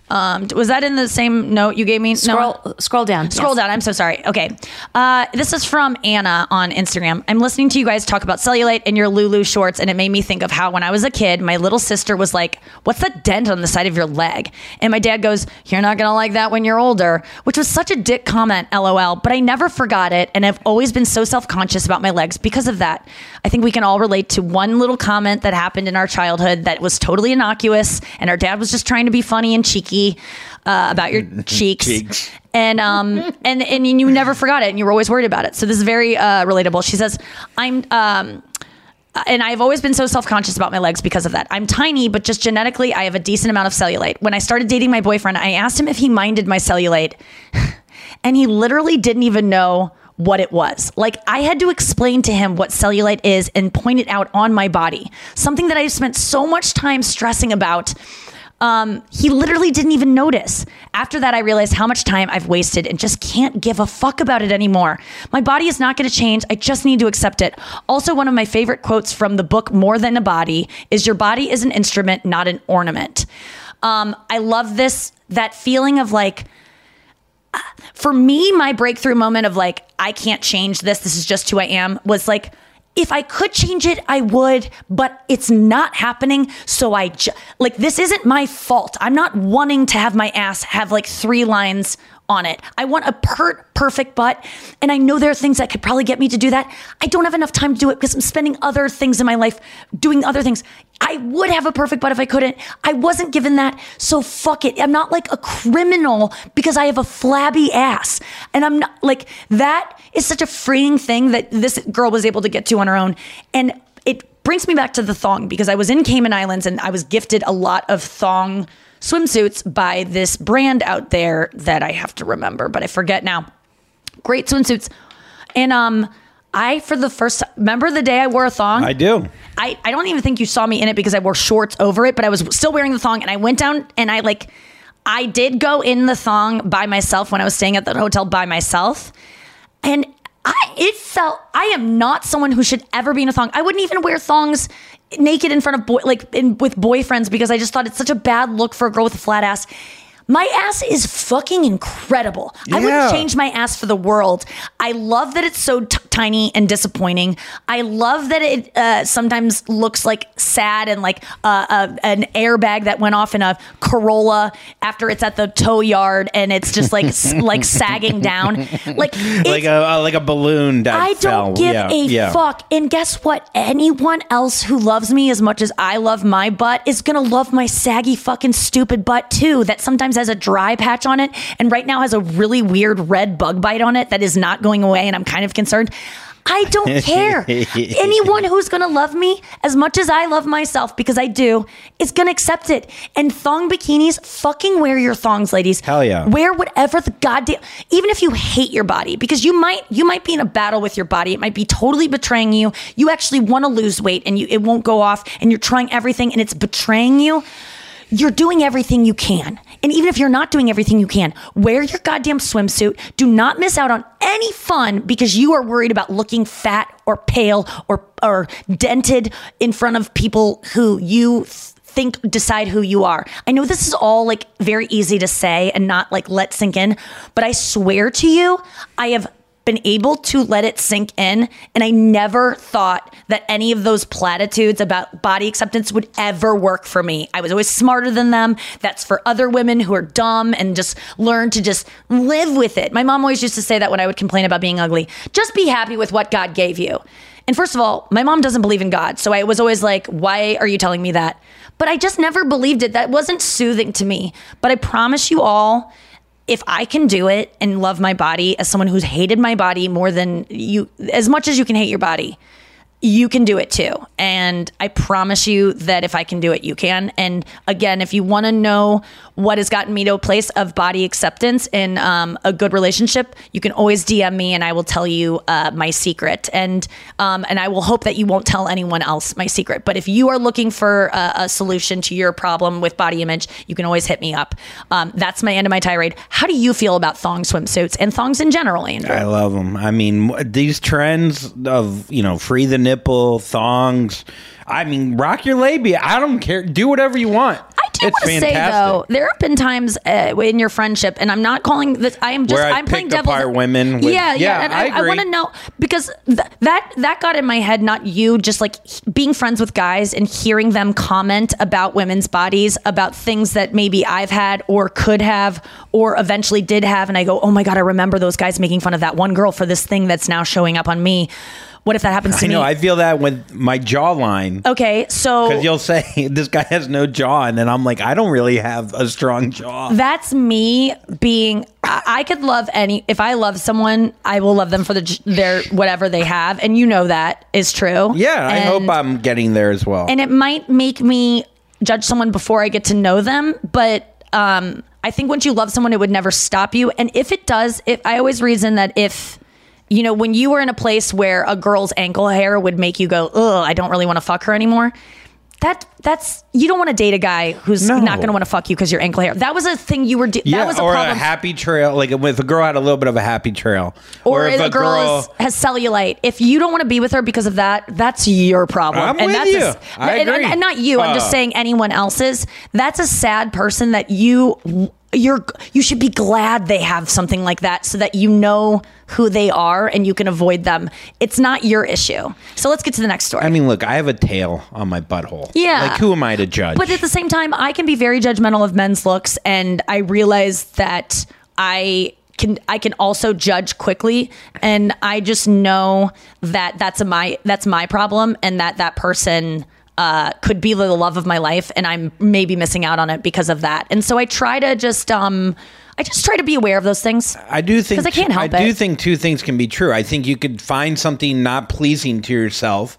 Um, was that in the same note you gave me? No? Scroll scroll down. Scroll Yes. down. I'm so sorry. Okay. Uh, this is from Anna on Instagram. I'm listening to you guys talk about cellulite and your Lulu shorts, and it made me think of how when I was a kid, my little sister was like, What's that dent on the side of your leg? And my dad goes, You're not going to like that when you're older, which was such a dick comment, lol. But I never forgot it, and I've always been so self conscious about my legs because of that. I think we can all relate to one little comment that happened in our childhood that was totally innocuous, and our dad was just trying to be funny and cheeky uh, about your cheeks. Cheeks. And um and and you never forgot it, and you were always worried about it. So this is very uh, relatable. She says, "I'm um and I've always been so self conscious about my legs because of that. I'm tiny, but just genetically, I have a decent amount of cellulite. When I started dating my boyfriend, I asked him if he minded my cellulite, and he literally didn't even know what it was. Like, I had to explain to him what cellulite is and point it out on my body, something that I spent so much time stressing about. Um, he literally didn't even notice. After that, I realized how much time I've wasted and just can't give a fuck about it anymore. My body is not going to change. I just need to accept it. Also, one of my favorite quotes from the book More Than a Body is Your body is an instrument, not an ornament. Um, I love this, that feeling of like, for me, my breakthrough moment of like, I can't change this, this is just who I am, was like, if I could change it, I would, but it's not happening. So I, ju- like, this isn't my fault. I'm not wanting to have my ass have like three lines on it. I want a per- perfect butt. And I know there are things that could probably get me to do that. I don't have enough time to do it because I'm spending other things in my life doing other things. I would have a perfect butt if I couldn't. I wasn't given that. So fuck it. I'm not like a criminal because I have a flabby ass. And I'm not like that is such a freeing thing that this girl was able to get to on her own. And it brings me back to the thong because I was in Cayman Islands and I was gifted a lot of thong swimsuits by this brand out there that I have to remember, but I forget now. Great swimsuits. And um I for the first remember the day I wore a thong? I do. I, I don't even think you saw me in it because I wore shorts over it, but I was still wearing the thong and I went down and I like I did go in the thong by myself when I was staying at the hotel by myself. And I it felt I am not someone who should ever be in a thong. I wouldn't even wear thongs naked in front of boy like in, with boyfriends because I just thought it's such a bad look for a girl with a flat ass. My ass is fucking incredible. I wouldn't change my ass for the world. I love that it's so t- tiny and disappointing. I love that it uh, sometimes looks like sad and like uh, uh, an airbag that went off in a Corolla after it's at the tow yard and it's just like s- like sagging down. Like Like a uh, like a balloon I fell. don't give yeah, a yeah. fuck. And guess what? Anyone else who loves me as much as I love my butt is gonna love my saggy fucking stupid butt too. That sometimes has a dry patch on it, and right now has a really weird red bug bite on it that is not going away, and I'm kind of concerned. I don't care. Anyone who's gonna love me as much as I love myself, because I do, is gonna accept it. And thong bikinis, fucking wear your thongs, ladies. Hell yeah. Wear whatever the goddamn even if you hate your body because you might you might be in a battle with your body it might be totally betraying you you actually want to lose weight and you it won't go off and you're trying everything and it's betraying you you're doing everything you can and even if you're not doing everything you can wear your goddamn swimsuit do not miss out on any fun because you are worried about looking fat or pale or or dented in front of people who you think decide who you are. I know this is all like very easy to say and not like let sink in, but I swear to you, I have been able to let it sink in and I never thought that any of those platitudes about body acceptance would ever work for me. I was always smarter than them. That's for other women who are dumb and just learn to just live with it. My mom always used to say that when I would complain about being ugly. Just be happy with what God gave you. And first of all, my mom doesn't believe in God. So I was always like, why are you telling me that? But I just never believed it. That wasn't soothing to me. But I promise you all, if I can do it and love my body as someone who's hated my body more than you, as much as you can hate your body, you can do it too. And I promise you that if I can do it, you can. And again, if you want to know what has gotten me to a place of body acceptance in um, a good relationship, you can always DM me and I will tell you uh, my secret. And um, and I will hope that you won't tell anyone else my secret. But if you are looking for a, a solution to your problem with body image, you can always hit me up. Um, that's my end of my tirade. How do you feel about thong swimsuits and thongs in general, Andrew? I love them. I mean, these trends of you know, free the nipple, thongs. I mean, rock your labia. I don't care. Do whatever you want. I do want to say though, there have been times uh, in your friendship, and I'm not calling this. I am just. I I'm playing devil's. apart women with- yeah, yeah, Yeah, and I I, I, want to know because th- that that got in my head. Not you, just like being friends with guys and hearing them comment about women's bodies, about things that maybe I've had or could have or eventually did have, and I go, oh my god, I remember those guys making fun of that one girl for this thing that's now showing up on me. What if that happens to me? I know. I feel that with my jawline. okay, so Because you'll say this guy has no jaw, and then I'm like, I don't really have a strong jaw. That's me being. I, I could love any. If I love someone, I will love them for the their whatever they have, and you know that is true. yeah, I And- hope I'm getting there as well. and it might make me judge someone before I get to know them, but um, I think once you love someone, it would never stop you. And if it does, if I always reason that if you know when you were in a place where a girl's ankle hair would make you go, "Ugh, I don't really want to fuck her anymore." That that's you don't want to date a guy who's No. not going to want to fuck you because your ankle hair. That was a thing you were. Yeah, that was a or problem. a happy trail, like if a girl had a little bit of a happy trail, or, if a girl, is, has cellulite. If you don't want to be with her because of that, that's your problem. I'm and with that's you. I and, and- agree. and not you. I'm just Uh. saying anyone else's. That's a sad person that you you're you should be glad they have something like that so that you know who they are and you can avoid them. It's not your issue. So let's get to the next story. I mean, look, I have a tail on my butthole. Yeah. like who am I to judge? But at the same time, I can be very judgmental of men's looks, and I realize that I can I can also judge quickly, and I just know that that's a my that's my problem, and that that person. Uh, could be the love of my life, and I'm maybe missing out on it because of that. And so I try to just, um, I just try to be aware of those things. I do think 'Cause I can't help I do it. think two things can be true. I think you could find something not pleasing to yourself,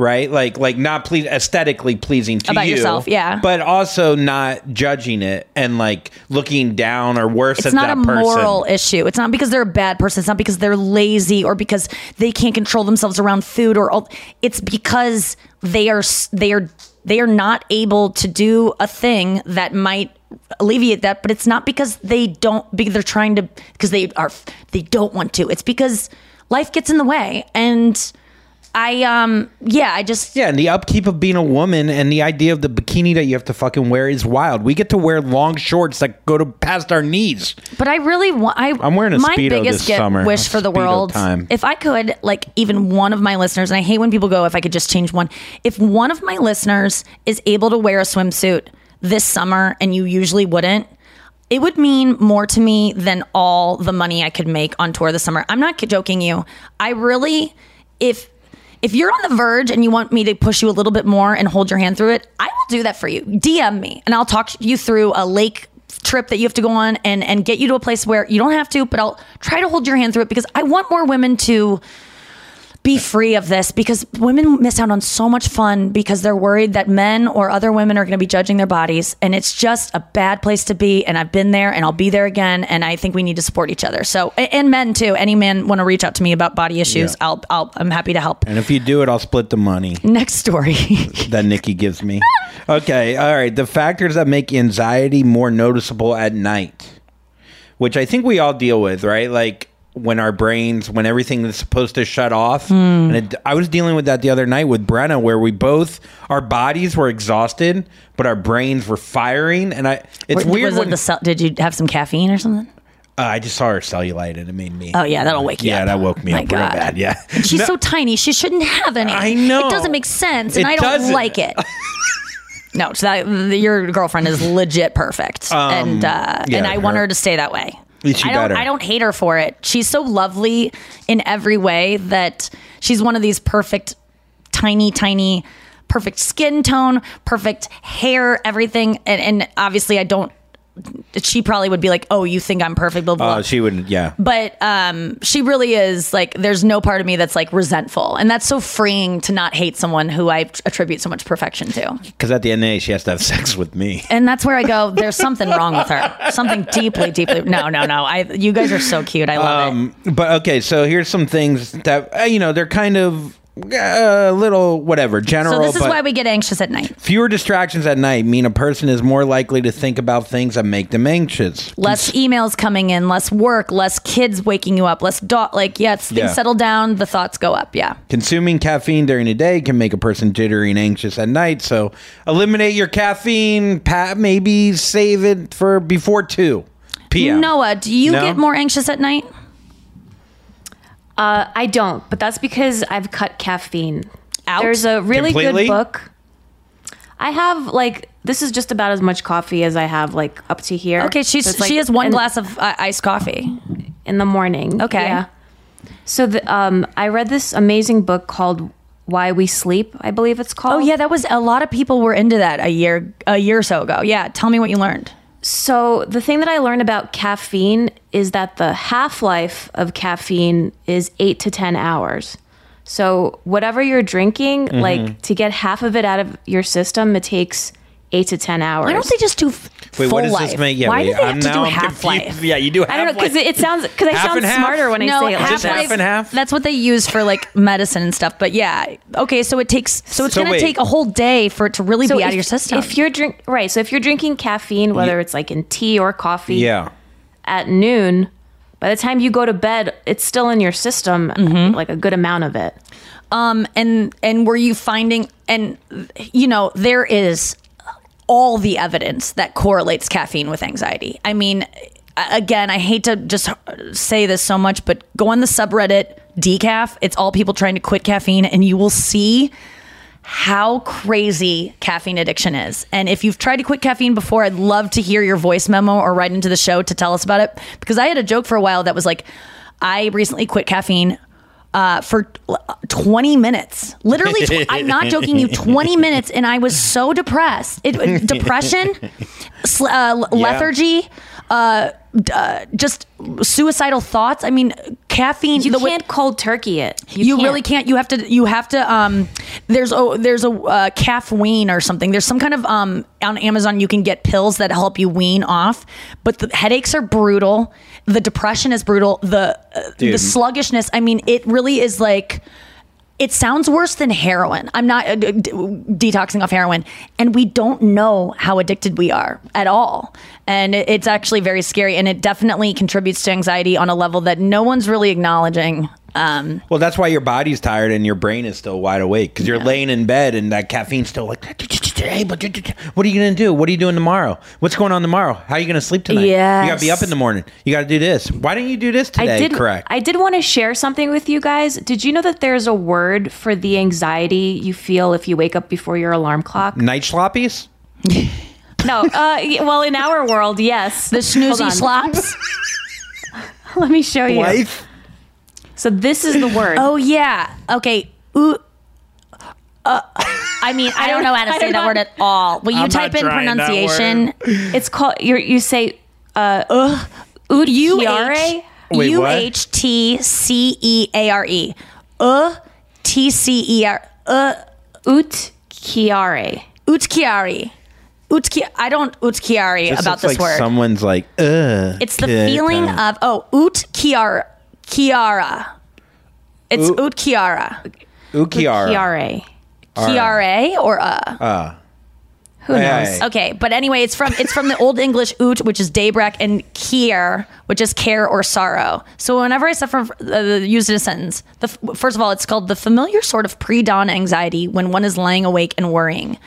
right? Like like not please aesthetically pleasing to About you, yourself, yeah. But also not judging it and like looking down or worse it's at not that a person. moral issue. It's not because they're a bad person. It's not because they're lazy or because they can't control themselves around food or all. It's because they are they are they are not able to do a thing that might alleviate that. But it's not because they don't because they're trying to because they are they don't want to. It's because life gets in the way and. I um yeah I just Yeah, and the upkeep of being a woman and the idea of the bikini that you have to fucking wear is wild. We get to wear long shorts that go to past our knees. But I really want. I, I'm wearing a my Speedo biggest this gift- summer. wish for the Speedo world. time. If I could, like, even one of my listeners, and I hate when people go, if I could just change one. If one of my listeners is able to wear a swimsuit this summer, and you usually wouldn't. It would mean more to me than all the money I could make on tour this summer. I'm not joking you. I really, if if you're on the verge and you want me to push you a little bit more and hold your hand through it, I will do that for you. DM me and I'll talk you through a lake trip that you have to go on and and get you to a place where you don't have to, but I'll try to hold your hand through it because I want more women to be free of this because women miss out on so much fun because they're worried that men or other women are going to be judging their bodies and it's just a bad place to be and I've been there and I'll be there again and I think we need to support each other. So and men too. Any man want to reach out to me about body issues, Yeah. I'll I'll I'm happy to help. And if you do it, I'll split the money Next story. that Nikki gives me. Okay, all right. The factors that make anxiety more noticeable at night, which I think we all deal with, right? Like when our brains, when everything is supposed to shut off. Hmm. And it, I was dealing with that the other night with Brenna, where we both, our bodies were exhausted, but our brains were firing. And I, it's Was weird it when the cell- did you have some caffeine or something? uh, I just saw her cellulite and it made me. Oh yeah, that'll wake you up. yeah, up. that woke me My up real God. bad. Yeah. She's No, so tiny. She shouldn't have any. I know. It doesn't make sense, and It I don't doesn't. like it. no, so that, your girlfriend is legit perfect, and uh, Um, yeah, and I want her- her to stay that way. I don't. better. I don't hate her for it. She's so lovely in every way that she's one of these perfect, tiny, tiny, perfect skin tone, perfect hair, everything, and, and obviously I don't. She probably would be like, "Oh, you think I'm perfect?" Blah blah. Oh, she would, yeah. but um, she really is like. There's no part of me that's like resentful, and that's so freeing to not hate someone who I attribute so much perfection to. Because at the end of the day, she has to have sex with me. And that's where I go. There's something wrong with her. Something deeply, deeply. No, no, no. I. You guys are so cute. I love it. Um, but okay, so here's some things that uh, you know they're kind of uh, a little whatever general. So this is why we get anxious at night. fewer distractions at night mean a person is more likely to think about things that make them anxious. Less emails coming in, less work, less kids waking you up, less dog. Like yeah, things Yeah. settle down, the thoughts go up. Yeah. Consuming caffeine during the day can make a person jittery and anxious at night. So eliminate your caffeine. Pa- maybe save it for before two p.m. Noah, do you No? get more anxious at night? Uh, I don't, but that's because I've cut caffeine Out? There's a really Completely? good book. I have like this is just about as much coffee as I have like up to here. Okay, she's So like, she has one in- glass of uh, iced coffee. in the morning. Okay. Yeah. So the, um, I read this amazing book called Why We Sleep. I believe it's called. Oh yeah, that was a lot of people were into that a year a year or so ago. Yeah, tell me what you learned. So the thing that I learned about caffeine is that the half life of caffeine is eight to ten hours. So whatever you're drinking, Mm-hmm. like to get half of it out of your system, it takes eight to ten hours. Why don't they just do f- Wait, full what does life? this make? Yeah, Why wait, do they have I'm to do I'm half life? Yeah, you do half I don't know because it, it sounds because I Half sound and half? smarter when I no, say it half that. half and half? That's what they use for like medicine and stuff. But yeah, okay. So it takes. So it's So gonna wait. take a whole day for it to really be out of your system. If you're drink right, so if you're drinking caffeine, whether it's like in tea or coffee, Yeah. at noon, by the time you go to bed, it's still in your system, Mm-hmm. like a good amount of it. um, and and were you finding? And you know, there is all the evidence that correlates caffeine with anxiety. I mean, again, I hate to just say this so much, but go on the subreddit decaf. It's all people trying to quit caffeine, and you will see how crazy caffeine addiction is. And if you've tried to quit caffeine before, I'd love to hear your voice memo or write into the show to tell us about it. Because I had a joke for a while that was like, I recently quit caffeine uh, for 20 minutes. Literally, tw- I'm not joking you, 20 minutes. And I was so depressed. It, depression, sl- uh, lethargy, uh, d- uh, just suicidal thoughts. I mean, caffeine. You the can't cold turkey it. you, can't. really can't. You have to. You have to. Um, there's a there's a uh, calf wean or something. There's some kind of um on Amazon you can get pills that help you wean off. But the headaches are brutal. The depression is brutal. The uh, the sluggishness. I mean, it really is like. It sounds worse than heroin. I'm not uh, d- detoxing off heroin, and we don't know how addicted we are at all. And it- it's actually very scary, and it definitely contributes to anxiety on a level that no one's really acknowledging. Um, Well, that's why your body's tired and your brain is still wide awake because you're laying in bed and that caffeine's still like, hey, but what are you going to do? What are you doing tomorrow? What's going on tomorrow? How are you going to sleep tonight? Yeah, You got to be up in the morning. You got to do this. Why didn't you do this today? I did. Correct. I did want to share something with you guys. Did you know that there's a word for the anxiety you feel if you wake up before your alarm clock? Night sloppies? No. Uh, well, in our world, yes. the Hold snoozy on. slaps. Let me show you. Life? So this is the word. Oh yeah. Okay. Ooh. Uh, I mean, I don't know how to say don't that word at all. Will you I'm type not in trying that pronunciation? It's called. You you say uh, U Udchiare? H Wait, U what? H T C E A R E. Uh T C E R. Uh Utchiare. Utkiari. Utki. I don't utkiari This about looks this like word. Someone's like, ugh. It's the feeling kinda. oh ut kiara kiara. It's Oot- ut kiara. Ukiara. Chiare. Kiare or uh. Uh, Who knows? Hey. Okay, but anyway, it's from it's from the Old English ut, which is daybreak, and kier, which is care or sorrow. So whenever I suffer, uh, use it in a sentence. The f- first of all, it's called the familiar sort of pre-dawn anxiety when one is lying awake and worrying.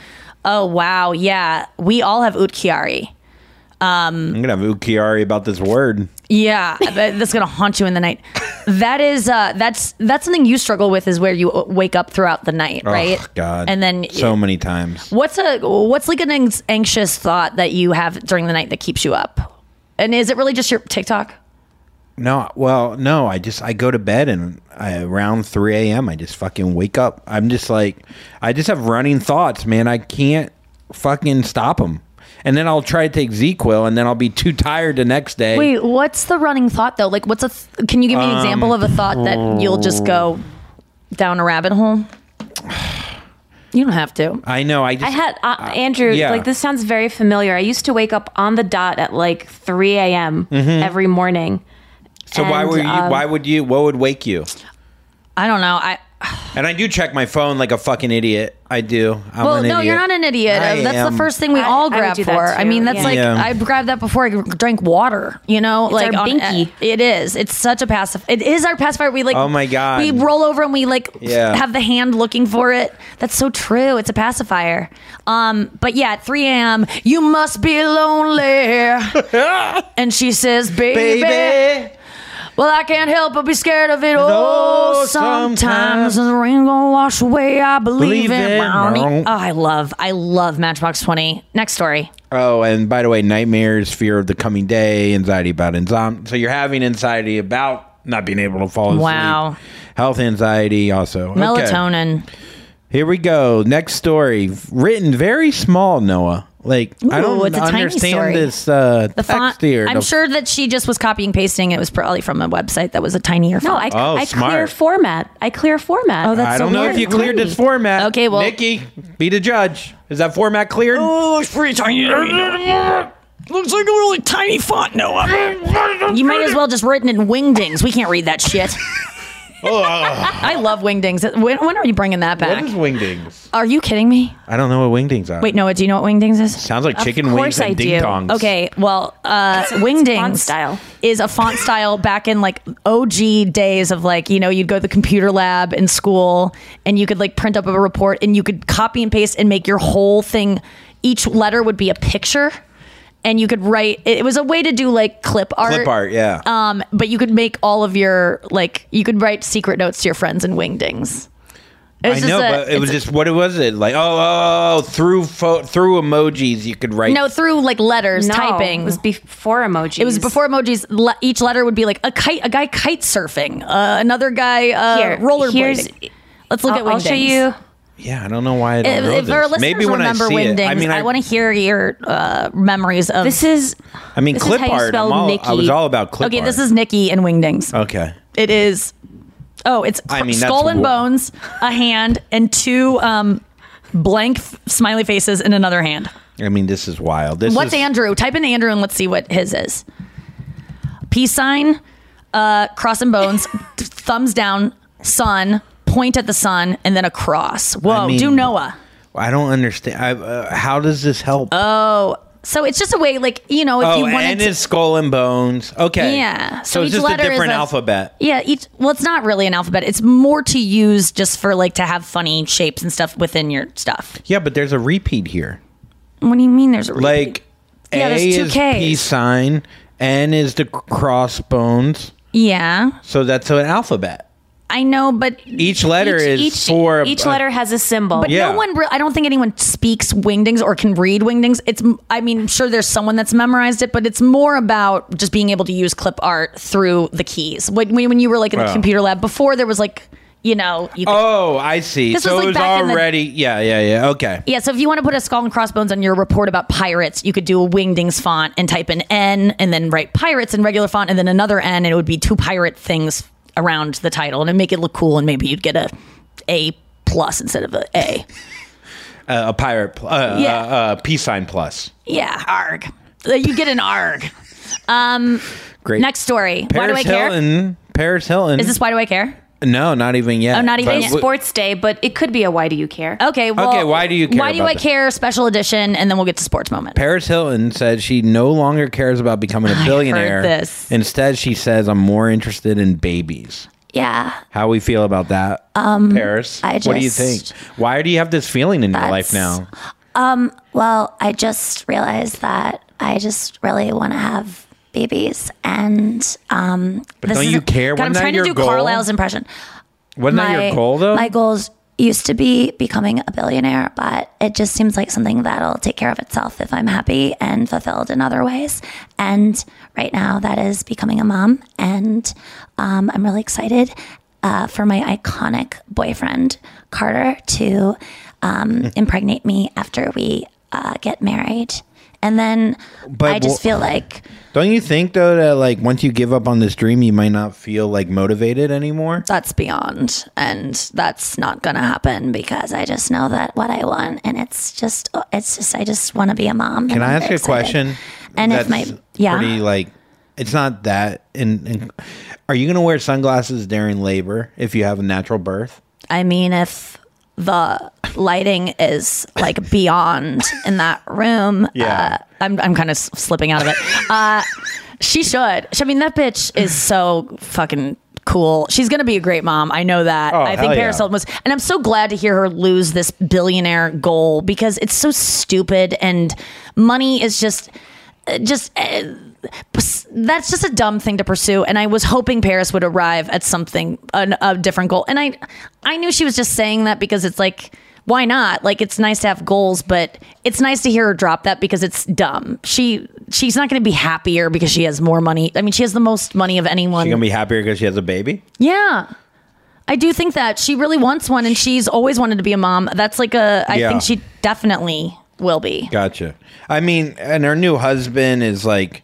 Oh wow, yeah, we all have ut kiari. I'm going to have Ukiari about this word. Yeah, that- that's gonna haunt you in the night. That is uh, that's that's something you struggle with is where you wake up throughout the night, right? Oh, God. And then So many times. What's a what's like an anx- anxious thought that you have during the night that keeps you up? And is it really just your TikTok? No, well, no. I just I go to bed and I, around three a.m. I just fucking wake up. I'm just like I just have running thoughts, man. I can't fucking stop them. And then I'll try to take ZzzQuil, and then I'll be too tired the next day. Wait, what's the running thought though? Like, what's a? Th- can you give me an example of a thought that you'll just go down a rabbit hole? You don't have to. I know. I just I had uh, Andrew. yeah. Like this sounds very familiar. I used to wake up on the dot at like 3 a.m. every morning. Mm-hmm. so why and, were you? um, why would you? What would wake you? I don't know. I And I do check my phone like a fucking idiot. I do. I'm well, an no, idiot. you're not an idiot. I that's am. the first thing we I- all grab do for. that I mean, that's yeah. like Yeah. I grabbed that before I drank water. You know, like our on- binky. It is. It's such a pacifier. It is our pacifier. We like. Oh my God. We roll over and we like Yeah. have the hand looking for it. That's so true. It's a pacifier. Um, but yeah, at 3 a.m. You must be lonely. and she says, "Baby." baby. Well, I can't help but be scared of it. Oh, sometimes sometimes. the rain gonna wash away. I believe, Believe it. Oh, I love, I love Matchbox Twenty. Next story. Oh, and by the way, nightmares, fear of the coming day, anxiety about insomnia. So you're having anxiety about not being able to fall asleep. Wow. Health anxiety also. Okay. Melatonin. Here we go. Next story. Written very small, Noah. Like I don't it's a tiny understand story. this uh The text font. here. I'm The- sure that she just was copying pasting. It was probably from a website that was a tinier No, font. I, Oh, I smart. clear format. I clear format. Oh, that's I so don't know if you cleared this format. Okay, well- Nikki, be the judge. Is that format cleared? Oh, it's pretty tiny. Looks like a really tiny font, Noah. You might as well just written in wingdings. We can't read that shit. I love wingdings. When, when are you bringing that back? is wingdings? Are you kidding me? I don't know what wingdings are. Wait, Noah, do you know what wingdings is? Sounds like chicken Of wings course and I do. ding dongs. Okay, well, uh, wingdings font style. is a font style back in like OG days of like you know you'd go to the computer lab in school and you could like print up a report and you could copy and paste and make your whole thing. Each letter would be a picture, and you could write. It was a way to do like clip art. Clip art, yeah. Um, but you could make all of your like you could write secret notes to your friends in wingdings. It I know, a- but it was it's- just what was it like? Oh, oh, oh, through fo- through emojis you could write. no through like letters no, typing. It was before emojis. It was before emojis. Le- each letter would be like a kite, a guy kite surfing, uh, another guy uh, Here, rollerblading. Let's look I'll, at I'll wingdings. show you. Yeah, I don't know why I don't If, know if our this. listeners Maybe when I remember see wingdings, it. I mean, I, want to hear your uh, memories of This is. I mean, this is clip how art. spell I'm all, I was all about clip Okay, art. this is Nikki and wingdings. okay. It is. Oh, it's I mean, skull and wa- bones, a hand, and two um, blank f- smiley faces in another hand. I mean, this is wild. This What's is, Andrew? Type in Andrew and let's see what his is. Peace sign, uh, cross and bones, th- thumbs down, sun, point at the sun, and then a cross. Whoa, I mean- do Noah. I don't understand. I, uh, how does this help? Oh, so it's just a way, like you know, if oh, you wanted and to. it's skull and bones. Okay. Yeah, So, so it's just a different a- alphabet. Yeah, each well, it's not really an alphabet. It's more to use just for like to have funny shapes and stuff within your stuff. Yeah, but there's a repeat here. What do you mean? There's a repeat? Like Yeah, A there's two is Ks. peace sign, N is the crossbones. yeah, So that's an alphabet. I know, but Each letter each, is each, for each uh, letter has a symbol. But Yeah. no one, re- I don't think anyone speaks wingdings or can read wingdings. It's, I mean, sure, there's someone that's memorized it, but it's more about just being able to use clip art through the keys. When, when you were like in the Wow. computer lab before, there was like, you know, you could, Oh, I see. This so was, like, it was back in the- already. yeah, yeah, yeah. Okay. yeah. So if you want to put a skull and crossbones on your report about pirates, you could do a wingdings font and type in N and then write pirates in regular font and then another N, and it would be two pirate things around the title and it'd make it look cool, and maybe you'd get a A plus instead of a A. Uh, a pirate. Pl- uh, Yeah. uh, uh, peace sign plus. Yeah, arg. You get an arg. Um, Great. next story. Paris why do I care? Hilton. Paris Hilton. Is this why do I care? No, not even yet. Oh, not even yet. Sports Day, but it could be a why do you care? Okay, well, Okay, why do you care Why do about I that? care? Special edition, and then we'll get to sports moment. Paris Hilton said she no longer cares about becoming a heard billionaire. this. Instead, she says, "I'm more interested in babies." Yeah, How we feel about that, um, Paris? I what do you think? Why do you have this feeling in your life That's- now? Well, I just realized that I just really want to have babies, and um, But This don't you care? God, I'm trying to do goal? Carlisle's impression. Wasn't that your goal though? My goals used to be becoming a billionaire, but it just seems like something that'll take care of itself if I'm happy and fulfilled in other ways. And right now, that is becoming a mom, and um, I'm really excited uh, for my iconic boyfriend Carter to um, impregnate me after we uh, get married. And then But I just feel like Don't you think though that like once you give up on this dream, you might not feel like motivated anymore? That's beyond, and that's not gonna happen because I just know that what I want, and it's just, it's just, I just want to be a mom. Can I ask a question? And if my, yeah, pretty like it's not that. And, and are you gonna wear sunglasses during labor if you have a natural birth? I mean, if the lighting is like beyond in that room, Yeah. uh, I'm I'm kind of slipping out of it. Uh, she should. I mean, that bitch is so fucking cool. She's gonna be a great mom. I know that. Oh, I think Paris yeah. Hilton was, and I'm so glad to hear her lose this billionaire goal because it's so stupid and money is just uh, just. Uh, that's just a dumb thing to pursue and i was hoping paris would arrive at something an, a different goal and i i knew she was just saying that because it's like why not? Like it's nice to have goals, but it's nice to hear her drop that because it's dumb. She she's not going to be happier because she has more money. I mean, she has the most money of anyone. She gonna be happier because she has a baby. yeah. I do think that she really wants one and she's always wanted to be a mom. That's like a I Yeah. think she definitely will be. Gotcha. I mean, and her new husband is like,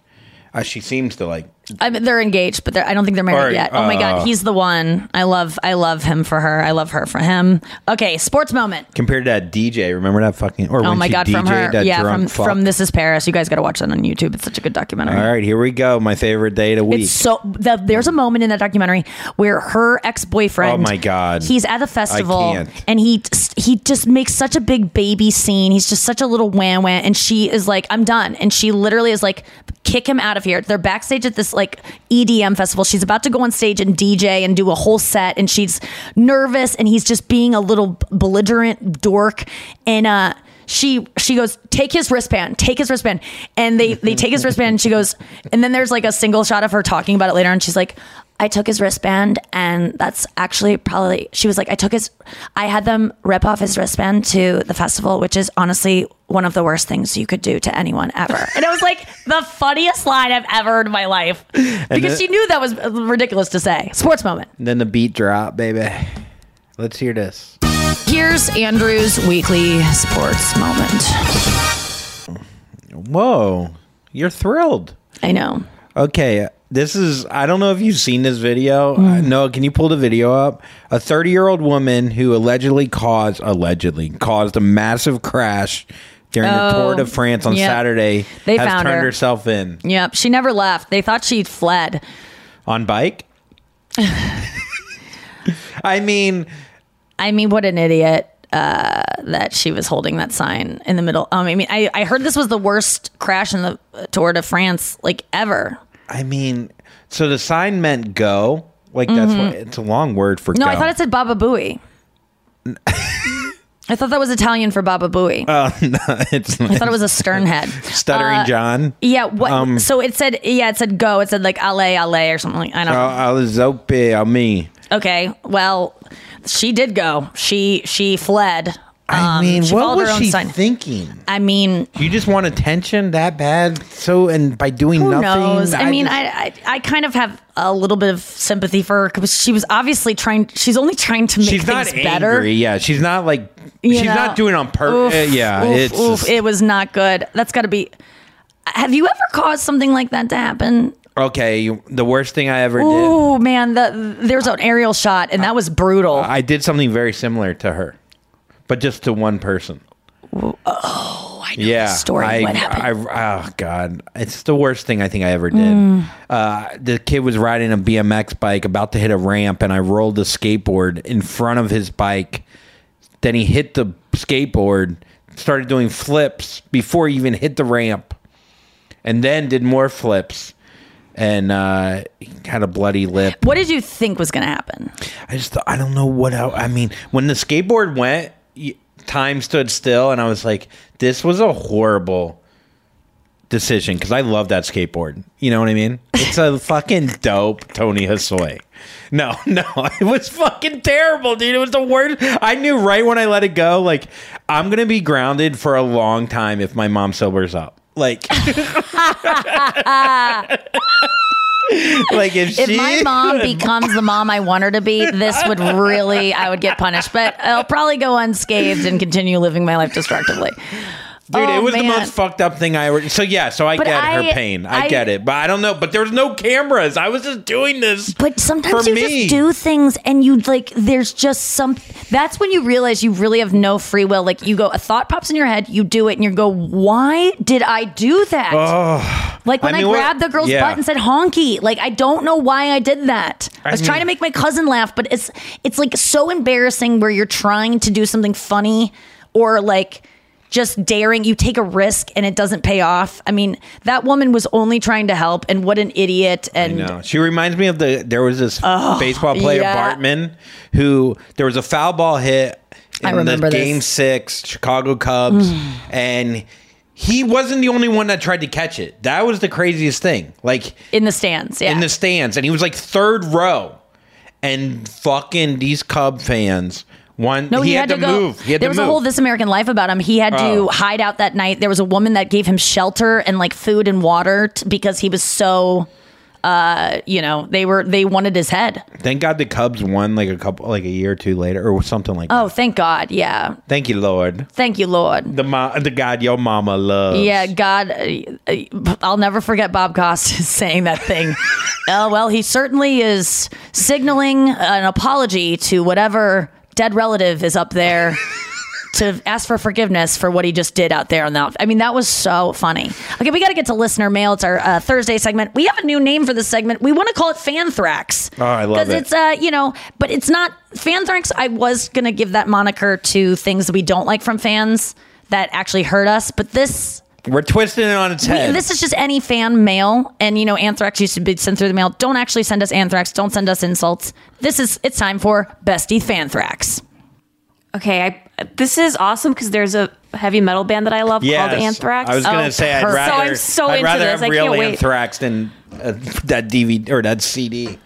she seems to like. I mean, they're engaged, but they're, I don't think they're married Or, yet. Oh my uh, god, he's the one. I love I love him for her. I love her for him. Okay, sports moment. Compared to that DJ, remember that fucking? Or oh my god, from DJ'd her. that Yeah, from fuck? from This Is Paris. You guys got to watch that on YouTube. It's such a good documentary. All right, here we go. My favorite day of the week. It's so the, there's a moment in that documentary where her ex boyfriend. Oh my God. He's at a festival and he he just makes such a big baby scene. He's just such a little wham wham, and she is like, "I'm done," and she literally is like, "Kick him out of here." They're backstage at this like EDM festival. She's about to go on stage and DJ and do a whole set, and she's nervous, and he's just being a little belligerent dork, and uh she she goes take his wristband take his wristband and they they take his wristband and she goes and then there's like a single shot of her talking about it later and she's like I took his wristband and that's actually probably she was like I took his I had them rip off his wristband to the festival which is honestly one of the worst things you could do to anyone ever. And it was like the funniest line I've ever heard in my life. Because she knew that was ridiculous to say. Sports moment. Then the beat drop, baby. Let's hear this. here's Andrew's weekly sports moment. Whoa, you're thrilled. I know. Okay, this is. I don't know if you've seen this video. Hmm. Uh, no, can you pull the video up? A 30 year old woman who allegedly caused allegedly caused a massive crash during the Oh, Tour de France on yep. Saturday. They has found turned her. herself in Yep, she never left. They thought she'd fled. on bike. I mean, I mean, what an idiot uh, that she was holding that sign in the middle. Um, I mean, I, I heard this was the worst crash in the Tour de France like ever. I mean, so the sign meant go. Like that's what it's a long word for Mm-hmm. No, go. I thought it said Baba Booey. I thought that was Italian for Baba Booey. Oh no, it's. I thought it was a stern head. Stuttering Uh, John. Yeah, what? Um, so it said, yeah, it said go. It said like ale, ale or something like I don't know. Alizope me. Okay, well, she did go. She she fled. I Um, mean, she what followed her was she sign. thinking? I mean, You just want attention that bad? So, and by doing Who nothing, knows? I, mean, just- I, I I kind of have a little bit of sympathy for her because she was obviously trying. She's only trying to make she's not things better. Yeah, she's not like you she's know? not doing on purpose. Oof, yeah, oof, it's oof, just- it was not good. That's got to be. Have you ever caused something like that to happen? okay. You, the worst thing I ever did. Oh man, the, there's an aerial shot and that was brutal. I did something very similar to her, but just to one person. oh, I know yeah, the story. I, what happened? I, oh god, it's the worst thing I think I ever did. Mm. Uh, the kid was riding a BMX bike, about to hit a ramp, and I rolled the skateboard in front of his bike. Then he hit the skateboard, started doing flips before he even hit the ramp, and then did more flips, and uh, he had a bloody lip. what did you think was going to happen? I just I don't know what else. I mean, when the skateboard went, time stood still, and I was like, "This was a horrible decision." Because I love that skateboard. You know what I mean? It's a fucking dope Tony Hosoi. No, no, it was fucking terrible, dude. It was the worst. I knew right when I let it go, like I'm gonna be grounded for a long time if my mom sobers up. Like, like if, If she, my mom becomes the mom I want her to be, this would really, I would get punished. But I'll probably go unscathed and continue living my life destructively. Dude, Oh, it was the most fucked up thing I ever. So yeah, so I But get I- her pain. I, I- get it, but I don't know. But there was no cameras. I was just doing this. But sometimes you me. just do things and you like, there's just some, that's when you realize you really have no free will. Like you go, a thought pops in your head, you do it and you go, why did I do that? like when I I, mean, what- grabbed the girl's yeah. butt and said honky, like I don't know why I did that. I I was mean- trying to make my cousin laugh, but it's, it's like so embarrassing where you're trying to do something funny or like, just daring you take a risk and it doesn't pay off i mean that woman was only trying to help and what an idiot I and know. She reminds me of the. There was this oh, baseball player yeah. Bartman who there was a foul ball hit in I remember the this. game six Chicago Cubs, mm. and he wasn't the only one that tried to catch it. That was the craziest thing. Like in the stands yeah in the stands, and he was like third row, and fucking these Cub fans One, No, he, had, to, go. move. He had there to was move. a whole This American Life about him. He had to Oh. hide out that night. There was a woman that gave him shelter and like food and water t- because he was so, uh, you know, they were they wanted his head. Thank God the Cubs won like a couple, like a year or two later, or something like. that. Oh, thank God. Yeah. Thank you, Lord. Thank you, Lord. The mo- the God your mama loves. Yeah, God, uh, uh, I'll never forget Bob Costas saying that thing. uh, well, he certainly is signaling an apology to whatever dead relative is up there to ask for forgiveness for what he just did out there on that. I mean, that was so funny. Okay, we got to get to listener mail. It's our uh, Thursday segment. We have a new name for this segment. We want to call it Fanthrax. Oh, I love it. Because it's uh, you know, but it's not Fanthrax. I was gonna give that moniker to things that we don't like from fans that actually hurt us, but this We're twisting it on its we- head. this is just any fan mail, and you know, anthrax used to be sent through the mail. Don't actually send us anthrax. Don't send us insults. This is it's time for bestie fanthrax. Okay, I, this is awesome because there's a heavy metal band that I love Yes. called Anthrax. I was gonna Oh, say I'd perfect. rather. So I'm so I'd into rather this. have I real can't. Anthrax than uh, that DVD or that CD.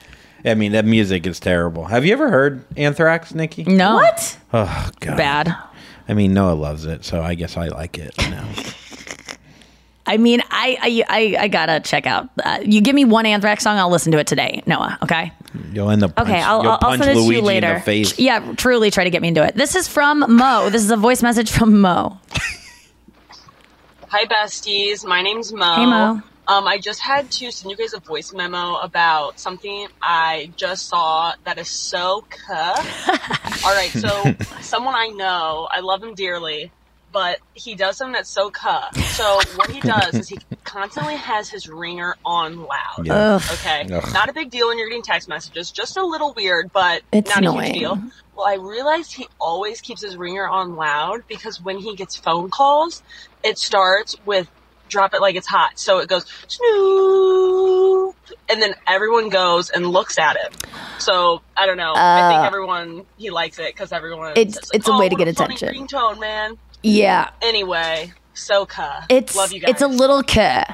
I mean, that music is terrible. Have you ever heard Anthrax, Nikki? No, What? Oh God. bad. I mean, Noah loves it, so I guess I like it. Now. I mean, I I I, I gotta check out. Uh, you give me one anthrax song, I'll listen to it today, Noah. Okay. You'll end up. Punch, Okay, I'll- you'll I'll- I'll punch send it to you Luigi in later. the face. Yeah, truly try to get me into it. This is from Mo. This is a voice message from Mo. Hi, besties. My name's Mo. Hey, Mo. Um, I just had to send you guys a voice memo about something I just saw that is so cuh. All right, so someone I know, I love him dearly, but he does something that's so cuh. So what he does is he constantly has his ringer on loud. Yeah. Okay, Ugh. not a big deal when you're getting text messages, just a little weird, but It's not a annoying. huge deal. Well, I realized he always keeps his ringer on loud because when he gets phone calls, it starts with drop it like it's hot. So it goes snoop, and then everyone goes and looks at it. So I don't know. I think Uh, everyone he likes it because everyone. It's- says, it's a "Oh, way to what get funny attention." Ringtone, man. Yeah. Anyway, so cuh. It's love you guys. it's a little cuh.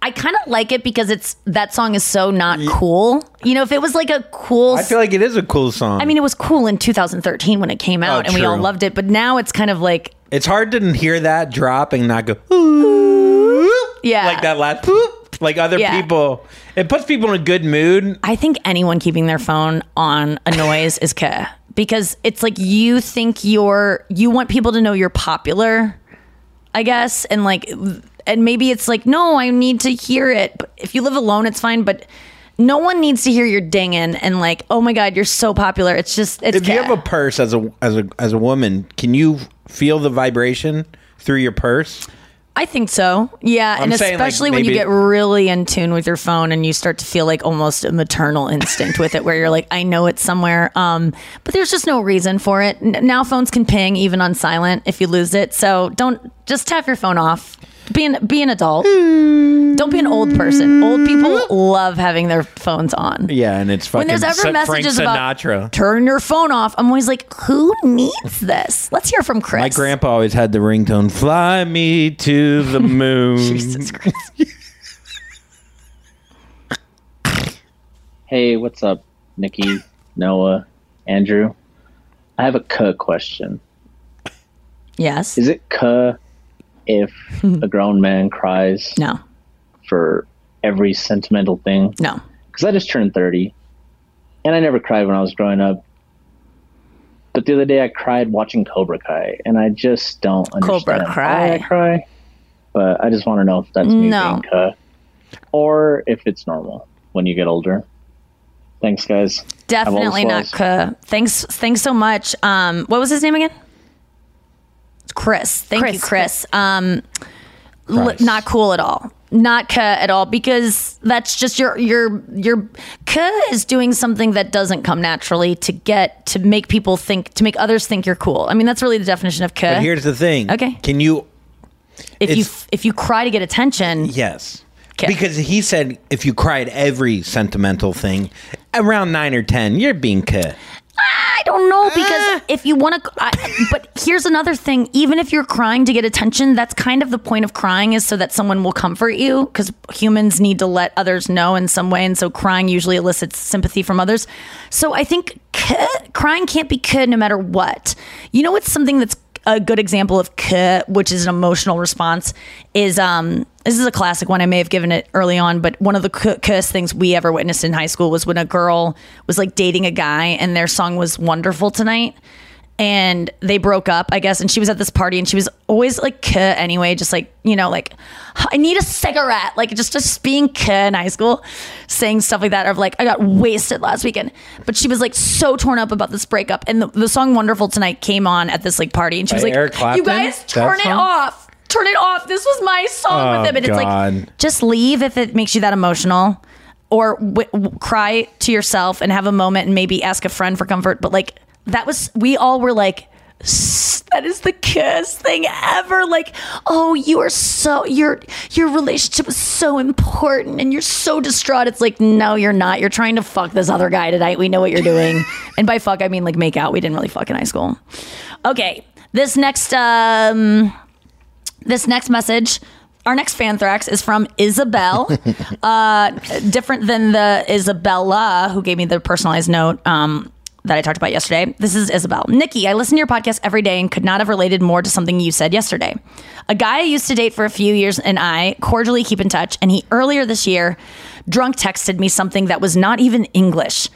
I kind of like it because it's that song is so not cool. You know, if it was like a cool I feel like it is a cool song. I mean, it was cool in 2013 when it came oh, out, and we all true. loved it. But now it's kind of like, it's hard to hear that drop and not go "Ooh," yeah, like that last "Boop," like other Yeah. people. It puts people in a good mood. I think anyone keeping their phone on a noise is cuh because it's like you think you're you want people to know you're popular, I guess, and like, and maybe it's like, no, I need to hear it. But if you live alone, it's fine, but. No one needs to hear your dinging and like, oh my god, you're so popular. It's just, it's if you have a purse as a as a as a woman, can you feel the vibration through your purse? I think so. Yeah, I'm and saying, like, especially when you get really in tune with your phone and you start to feel like almost a maternal instinct with it, where you're like, I know it's somewhere, um, but there's just no reason for it. N- now phones can ping even on silent if you lose it, so don't just tap your phone off. Be an be an adult. Don't be an old person. Old people love having their phones on. Yeah, and it's fucking When there's ever Sa- messages Frank about Sinatra. turn your phone off, I'm always like, who needs this? Let's hear from Chris. My grandpa always had the ringtone "Fly me to the moon." Jesus Christ. Hey, what's up, Nikki, Noah, Andrew? I have a cuh question. Yes. Is it cuh if a grown man cries? No. For every sentimental thing? No. Because I just turned 30, and I never cried when I was growing up. But the other day I cried watching Cobra Kai, and I just don't Cobra understand why I cry. But I just want to know if that's me No. being cuh, or if it's normal when you get older. Thanks, guys. Have all the Definitely not. Kuh. Thanks. Thanks so much. Um, what was his name again? It's Chris. Thank you, Chris. Um, l- not cool at all. Not Kuh at all because that's just your your your Kuh is doing something that doesn't come naturally to get to make people think to make others think you're cool. I mean that's really the definition of Kuh. But here's the thing. Okay. Can you? if you if you cry to get attention, Yes. Because he said if you cried every sentimental thing around nine or ten, you're being cut. I don't know because if you want to, but here's another thing. Even if you're crying to get attention, that's kind of the point of crying is so that someone will comfort you because humans need to let others know in some way. And so crying usually elicits sympathy from others. So I think k- crying can't be good no matter what. You know what's something that's a good example of k, which is an emotional response, is um this is a classic one. I may have given it early on, but one of the kest things we ever witnessed in high school was when a girl was like dating a guy and their song was "Wonderful Tonight." And they broke up, I guess, and she was at this party, and she was always like k anyway, just like you know, like I need a cigarette, like just just being k in high school, saying stuff like that, of like I got wasted last weekend, but she was like so torn up about this breakup, and the, the song "Wonderful Tonight" came on at this like party, and she was By like, "You guys, turn it off, turn it off. This was my song Oh, with him," and it's like just leave if it makes you that emotional or w- w- cry to yourself and have a moment and maybe ask a friend for comfort. But like that was we all were like "S- that is the kiss thing ever. Like oh you are so your your relationship is so important and you're so distraught. It's like no you're not. You're trying to fuck this other guy tonight. We know what you're doing. And by fuck i mean like make out. We didn't really fuck in high school. Okay. This next um this next message our next fanthrax is from Isabel. uh, different than the Isabella who gave me the personalized note um, that I talked about yesterday. This is Isabel. Nikki, I listen to your podcast every day and could not have related more to something you said yesterday. A guy I used to date for a few years and I cordially keep in touch, and he earlier this year drunk texted me something that was not even English.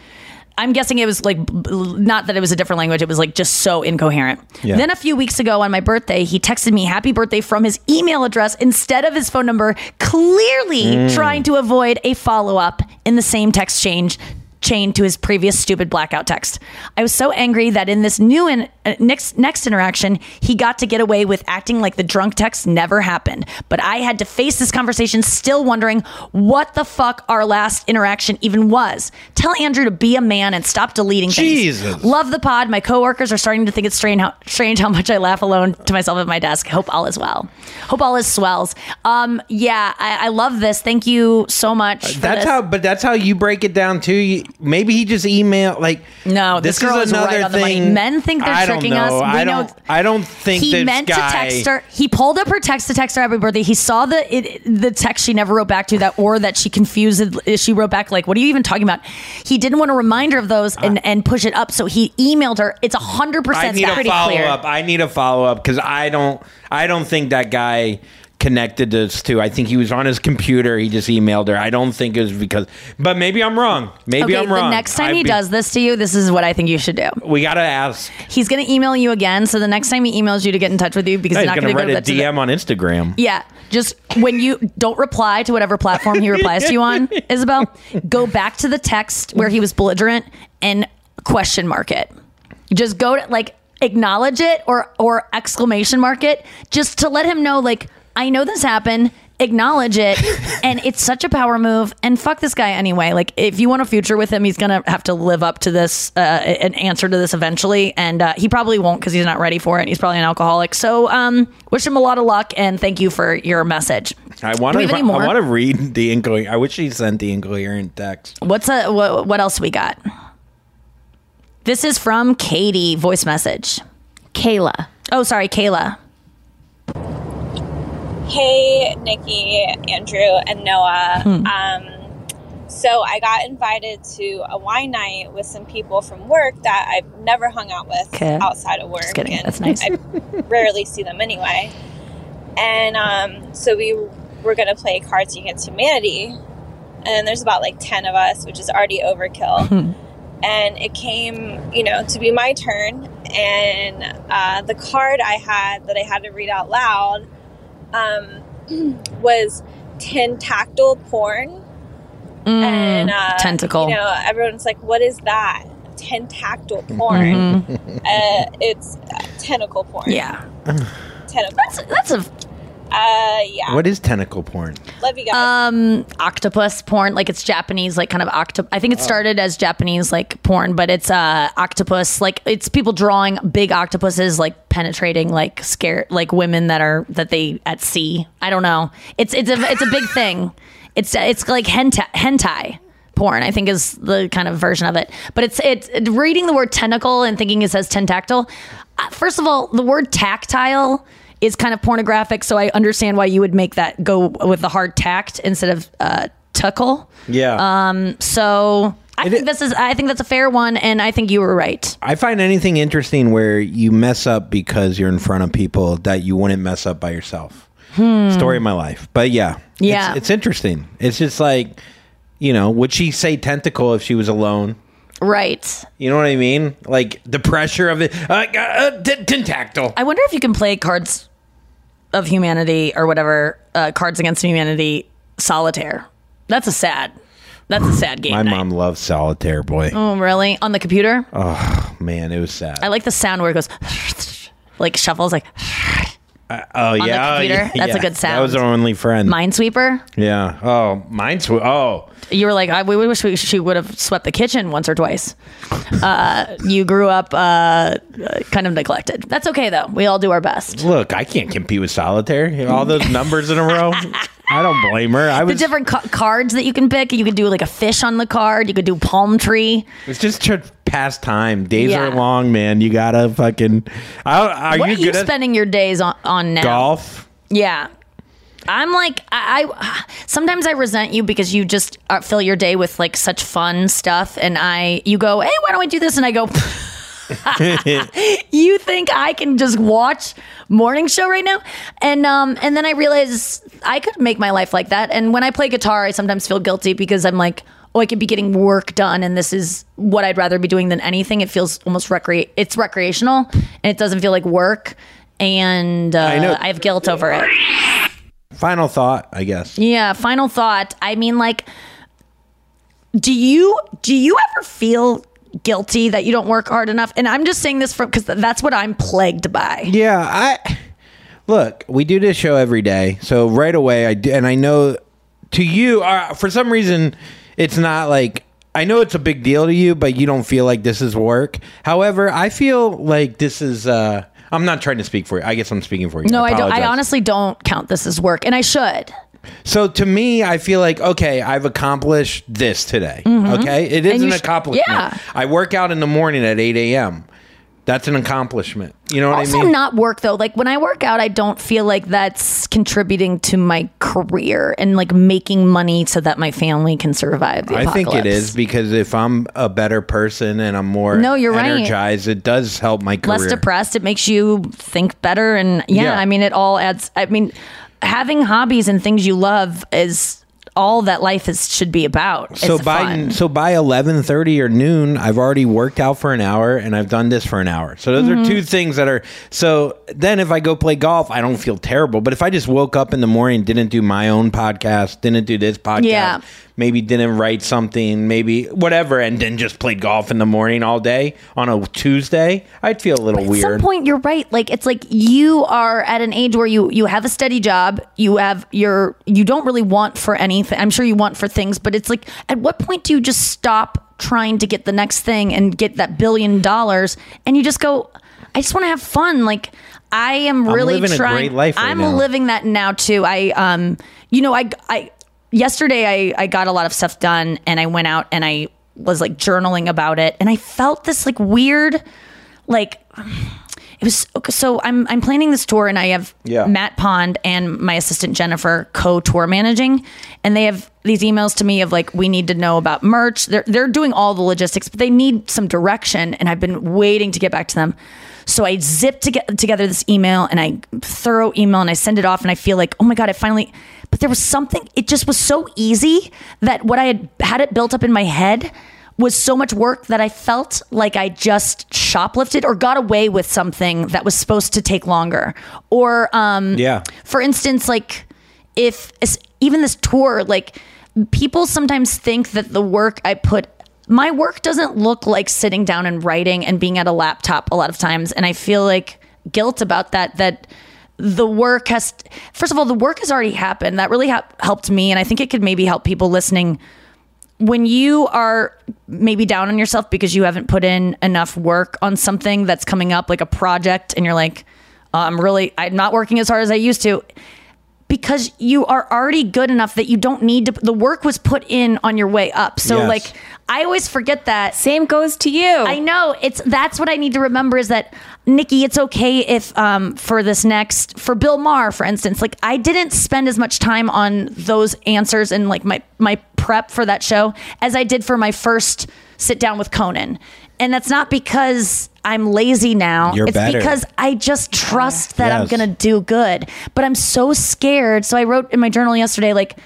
I'm guessing it was like not that it was a different language. It was like just so incoherent. Yeah. Then a few weeks ago on my birthday, he texted me happy birthday from his email address instead of his phone number, clearly Mm. trying to avoid a follow up in the same text change chain to his previous stupid blackout text. I was so angry that in this new in, uh, next next interaction, he got to get away with acting like the drunk text never happened. But I had to face this conversation still wondering what the fuck our last interaction even was. Tell Andrew to be a man and stop deleting things. Jesus. Love the pod. My coworkers are starting to think it's strange how, strange how much I laugh alone to myself at my desk. Hope all is well. Hope all is swells. Um, yeah, I, I love this. Thank you so much. for That's this. how, but that's how you break it down too. You, maybe he just emailed like. No, this, girl is right on the money. Men think they're I tricking know. us. We I don't. I don't think he this meant guy. to text her. He pulled up her text to text her happy birthday. He saw the it, the text she never wrote back to that, or that she confused. She wrote back like, "What are you even talking about?" He didn't want a reminder of those and and push it up, so he emailed her. It's a hundred I percent need a follow clear. up. I need a follow up because I don't. I don't think that guy connected this to. I think he was on his computer. He just emailed her. I don't think it was because. But maybe I'm wrong. Maybe okay, I'm wrong. the next time I'd he be- does this to you, this is what I think you should do. we gotta ask. He's going to email you again. So the next time he emails you to get in touch with you, because He's he's not gonna going to write go a to the, DM on Instagram. Yeah. Just when you don't reply to whatever platform he replies to you on, Isabel, go back to the text where he was belligerent and question mark it. Just go to like acknowledge it or or exclamation mark it just to let him know like I know this happened. Acknowledge it, and it's such a power move. And fuck this guy anyway. Like, if you want a future with him, he's gonna have to live up to this, uh, an answer to this eventually. And uh, he probably won't because he's not ready for it. He's probably an alcoholic. So, um, wish him a lot of luck and thank you for your message. I want to. have I want to read the incoherent. I wish he sent the incoherent text. What's a what, what else we got? This is from Katie voice message. Kayla. Oh, sorry, Kayla. Hey, Nikki, Andrew, and Noah. Hmm. Um, so I got invited to a wine night with some people from work that I've never hung out with Okay. outside of work. Just kidding. and That's nice. I rarely see them anyway. And um, so we were going to play Cards Against Humanity. And there's about like 10 of us, which is already overkill. Hmm. and it came, you know, to be my turn. And uh, the card I had that I had to read out loud um, was tentactile porn. and uh, Mm, tentacle. You know, everyone's like, "What is that?" Tentactile porn. Mhm. uh, it's uh, tentacle porn. Yeah. Tentacle. That's that's a. Uh, yeah. What is tentacle porn? Love you guys. Um, octopus porn, like it's Japanese, like kind of octopus. I think it Oh. started as Japanese like porn, but it's uh octopus. Like it's people drawing big octopuses, like penetrating, like scare, like women that are that they at sea. I don't know. It's it's a it's a big thing. It's it's like hentai, hentai, porn. I think is the kind of version of it. But it's it's reading the word tentacle and thinking it says tentactile. Uh, First of all, the word tactile is kind of pornographic, so I understand why you would make that go with the hard tact instead of uh, tuckle. Yeah. Um. So I think this is I think that's a fair one, and I think you were right. I find anything interesting where you mess up because you're in front of people that you wouldn't mess up by yourself. Hmm. Story of my life. But yeah. Yeah. It's, it's interesting. It's just like, you know, would she say tentacle if she was alone? Right. You know what I mean? Like the pressure of it. Uh, uh, t- tentactile. I wonder if you can play Cards of Humanity or whatever, uh, Cards Against Humanity solitaire. That's a sad. That's a sad game. My night. mom loves solitaire, boy. Oh, really? On the computer? Oh, man, it was sad. I like the sound where it goes like shuffles, like Oh, the yeah. oh, computer? yeah, That's a good good That was sound. our only friend. Minesweeper. Yeah. Oh, Minesweeper. Oh. You were like, I we wish we, she would have swept the kitchen once or twice. Uh, you grew up uh, uh, kind of neglected. That's okay though. We all do our best. Look, I can't compete with solitaire. You know, all those numbers in a row. I don't blame her. I the different ca- cards that you can pick. You could do like a fish on the card. You could do palm tree. It's just to pass time. Days Yeah. are long, man. You gotta fucking. I, are what you are you spending your days on, on now? golf? Yeah. I'm like I, I sometimes I resent you because you just uh, fill your day with like such fun stuff and I you go hey why don't we do this and I go you think I can just watch morning show right now and um and then I realize I could make my life like that and when I play guitar I sometimes feel guilty because I'm like oh I could be getting work done and this is what I'd rather be doing than anything it feels almost recre it's recreational and it doesn't feel like work and uh, I know. I have guilt over it. Final thought, I guess. Yeah, final thought. I mean like do you do you ever feel guilty that you don't work hard enough? And I'm just saying this from cuz that's what I'm plagued by. Yeah, I look. We do this show every day, so right away I do, and I know to you, uh, for some reason, it's not like. I know it's a big deal to you, but you don't feel like this is work. However, I feel like this is. uh I'm not trying to speak for you. I guess I'm speaking for you. No, I don't I honestly don't count this as work and I should. So to me, I feel like okay, I've accomplished this today. Mhm. Okay, it is an sh- accomplishment. yeah. I work out in the morning at eight a.m. That's an accomplishment. You know what also I mean? not work though. Like when I work out, I don't feel like that's contributing to my career and like making money so that my family can survive the I think it is because if I'm a better person and I'm more No, you're right. energized, it does help my career. less depressed. It makes you think better, and yeah, Yeah. I mean, it all adds. I mean, having hobbies and things you love is all that life is should be about. So by fun. so by eleven thirty or noon, I've already worked out for an hour and I've done this for an hour. So those Mhm. are two things that are. So then, if I go play golf, I don't feel terrible. But if I just woke up in the morning, didn't do my own podcast, didn't do this podcast, Yeah. Maybe didn't write something, maybe whatever, and then just played golf in the morning all day on a Tuesday, I'd feel a little weird. At some point, you're right. Like it's like you are at an age where you you have a steady job. You have your you don't really want for anything. I'm sure you want for things, but it's like at what point do you just stop trying to get the next thing and get that billion dollars, and you just go, I just want to have fun. Like I am I'm really living a trying. great life right I'm now. living that now too. I um, you know, I I yesterday I I got a lot of stuff done, and I went out and I was like journaling about it, and I felt this like weird, like it was so I'm I'm planning this tour and I have Yeah. Matt Pond and my assistant Jennifer co-tour managing and they have these emails to me of like we need to know about merch. They're they're doing all the logistics, but they need some direction and I've been waiting to get back to them. So I zip to get together this email and I thorough email and I send it off and I feel like, oh my God, I finally but there was something it just was so easy that what I had had it built up in my head was so much work that I felt like I just shoplifted or got away with something that was supposed to take longer. Or, um, Yeah. for instance, like if even this tour, like people sometimes think that the work I put, my work doesn't look like sitting down and writing and being at a laptop a lot of times. And I feel like guilt about that, that the work has, first of all, the work has already happened. That really ha- helped me. And I think it could maybe help people listening when you are maybe down on yourself because you haven't put in enough work on something that's coming up like a project and you're like "Uh, i'm really i'm not working as hard as i used to because you are already good enough that you don't need to the work was put in on your way up. So Yes. like I always forget that. Same goes to you. I know. It's that's what I need to remember is that Nikki, it's okay if um for this next for Bill Maher, for instance, like I didn't spend as much time on those answers and like my my prep for that show as I did for my first sit down with Conan. And that's not because I'm lazy now. You're it's better. because I just trust that I'm gonna do good. But I'm so scared. So I wrote in my journal yesterday, like,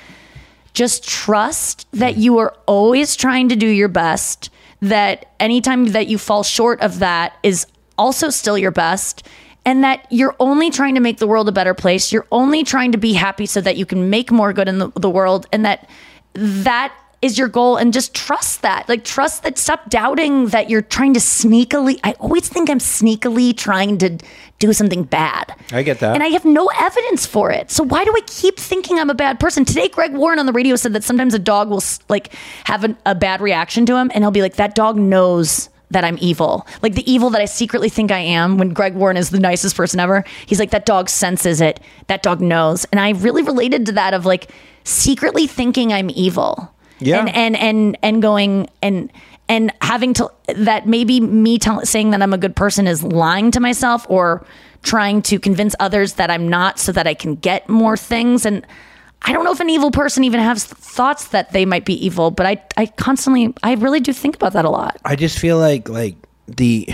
just trust that you are always trying to do your best that anytime that you fall short of that is also still your best and that you're only trying to make the world a better place. You're only trying to be happy so that you can make more good in the, the world and that that is your goal and just trust that. Like trust that stop doubting that you're trying to sneakily i always think i'm sneakily trying to do something bad I get that. and I have no evidence for it. So why do I keep thinking I'm a bad person? Today, Greg Warren on the radio said that sometimes a dog will like have an, a bad reaction to him, and he'll be like, "That dog knows." That I'm evil, like the evil that I secretly think I am. When Greg Warren is the nicest person ever, he's like that dog senses it. That dog knows, and I really related to that of like secretly thinking I'm evil. Yeah. and and and and going and and having to that maybe me tell, saying that I'm a good person is lying to myself or trying to convince others that I'm not so that I can get more things and I don't know if an evil person even has thoughts that they might be evil but I I constantly I really do think about that a lot. I just feel like like the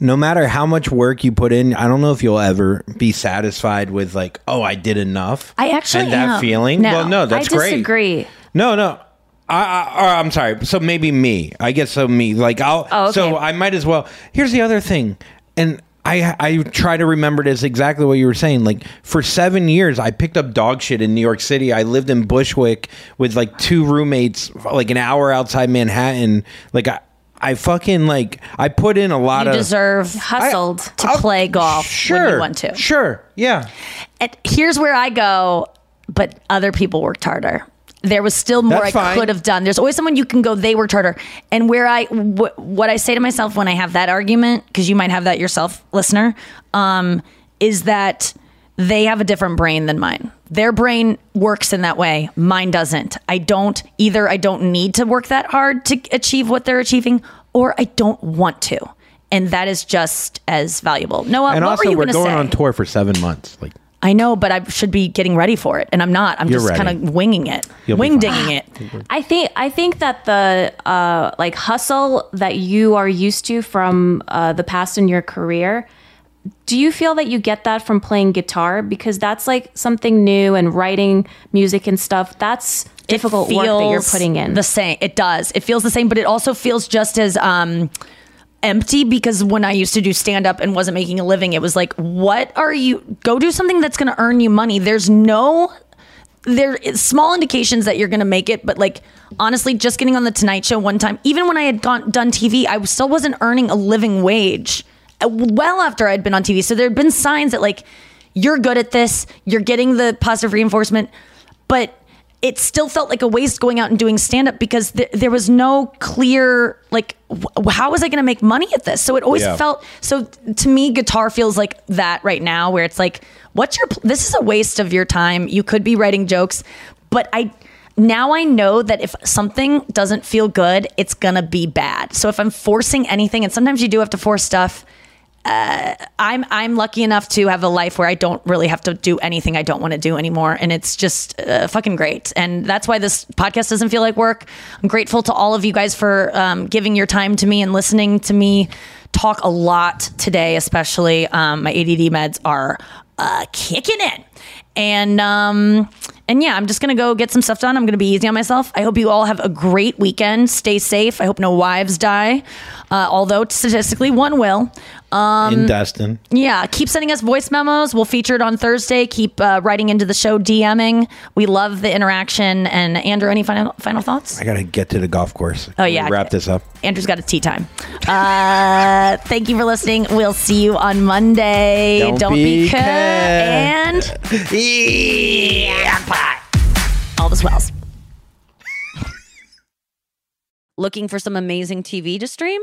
no matter how much work you put in, I don't know if you'll ever be satisfied with like, oh, I did enough. I actually and that feeling. No, well, no, that's I great. No, no. I, I, I'm sorry. So maybe me. I guess so. Me. Like I'll. Oh, okay. So I might as well. Here's the other thing, and I I try to remember this exactly what you were saying. Like for seven years, I picked up dog shit in New York City. I lived in Bushwick with like two roommates, like an hour outside Manhattan. Like I. I fucking like I put in a lot You of You deserve hustled to play golf when sure, you want to. Sure. Yeah. And here's where I go, but other people worked harder. There was still more That's I fine. could have done. There's always someone you can go. They worked harder. And where I, wh- what I say to myself when I have that argument, because you might have that yourself, listener, um, is that they have a different brain than mine. Their brain works in that way. Mine doesn't. I don't either. I don't need to work that hard to achieve what they're achieving, or I don't want to. And that is just as valuable. Noah, and what also were you we're going say? on tour for seven months. Like I know, but I should be getting ready for it, and I'm not. I'm You're just ready. kind of winging it, You'll wing dinging it. I think I think that the uh, like hustle that you are used to from uh, the past in your career. Do you feel that you get that from playing guitar because that's like something new and writing music and stuff? That's difficult work that you're feels putting in. The same, it does. It feels the same, but it also feels just as um, empty because when I used to do stand up and wasn't making a living, it was like, what are you? Go do something that's going to earn you money. There's no there is small indications that you're going to make it, but like honestly, just getting on the Tonight Show one time, even when I had gone done TV, I still wasn't earning a living wage. uh, Well after I'd been on TV, so there had been signs that like you're good at this, you're getting the positive reinforcement, but it still felt like a waste going out and doing stand up because th- there was no clear like how was I going to make money at this? So it always Yeah. felt so to me guitar feels like that right now where it's like what's your pl- this is a waste of your time. You could be writing jokes, but I now I know that if something doesn't feel good, it's going to be bad. So if I'm forcing anything and sometimes you do have to force stuff uh, I'm I'm lucky enough to have a life where I don't really have to do anything I don't want to do anymore, and it's just uh, fucking great. And that's why this podcast doesn't feel like work. I'm grateful to all of you guys for um, giving your time to me and listening to me talk a lot today. Especially um, my ADD meds are uh, kicking in, and um, and yeah, I'm just gonna go get some stuff done. I'm gonna be easy on myself. I hope you all have a great weekend. Stay safe. I hope no wives die, uh, although statistically one will. Um, in Destin. yeah, keep sending us voice memos. We'll feature it on Thursday. Keep uh, writing into the show, DMing. We love the interaction. And Andrew, any final final thoughts? I gotta get to the golf course. Oh, yeah. Wrap this up. Andrew's got a tee time. Uh, thank you for listening. We'll see you on Monday. Don't be cuh. cuh. And all the swells. Looking for some amazing TV to stream?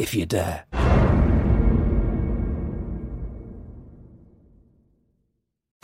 if you dare.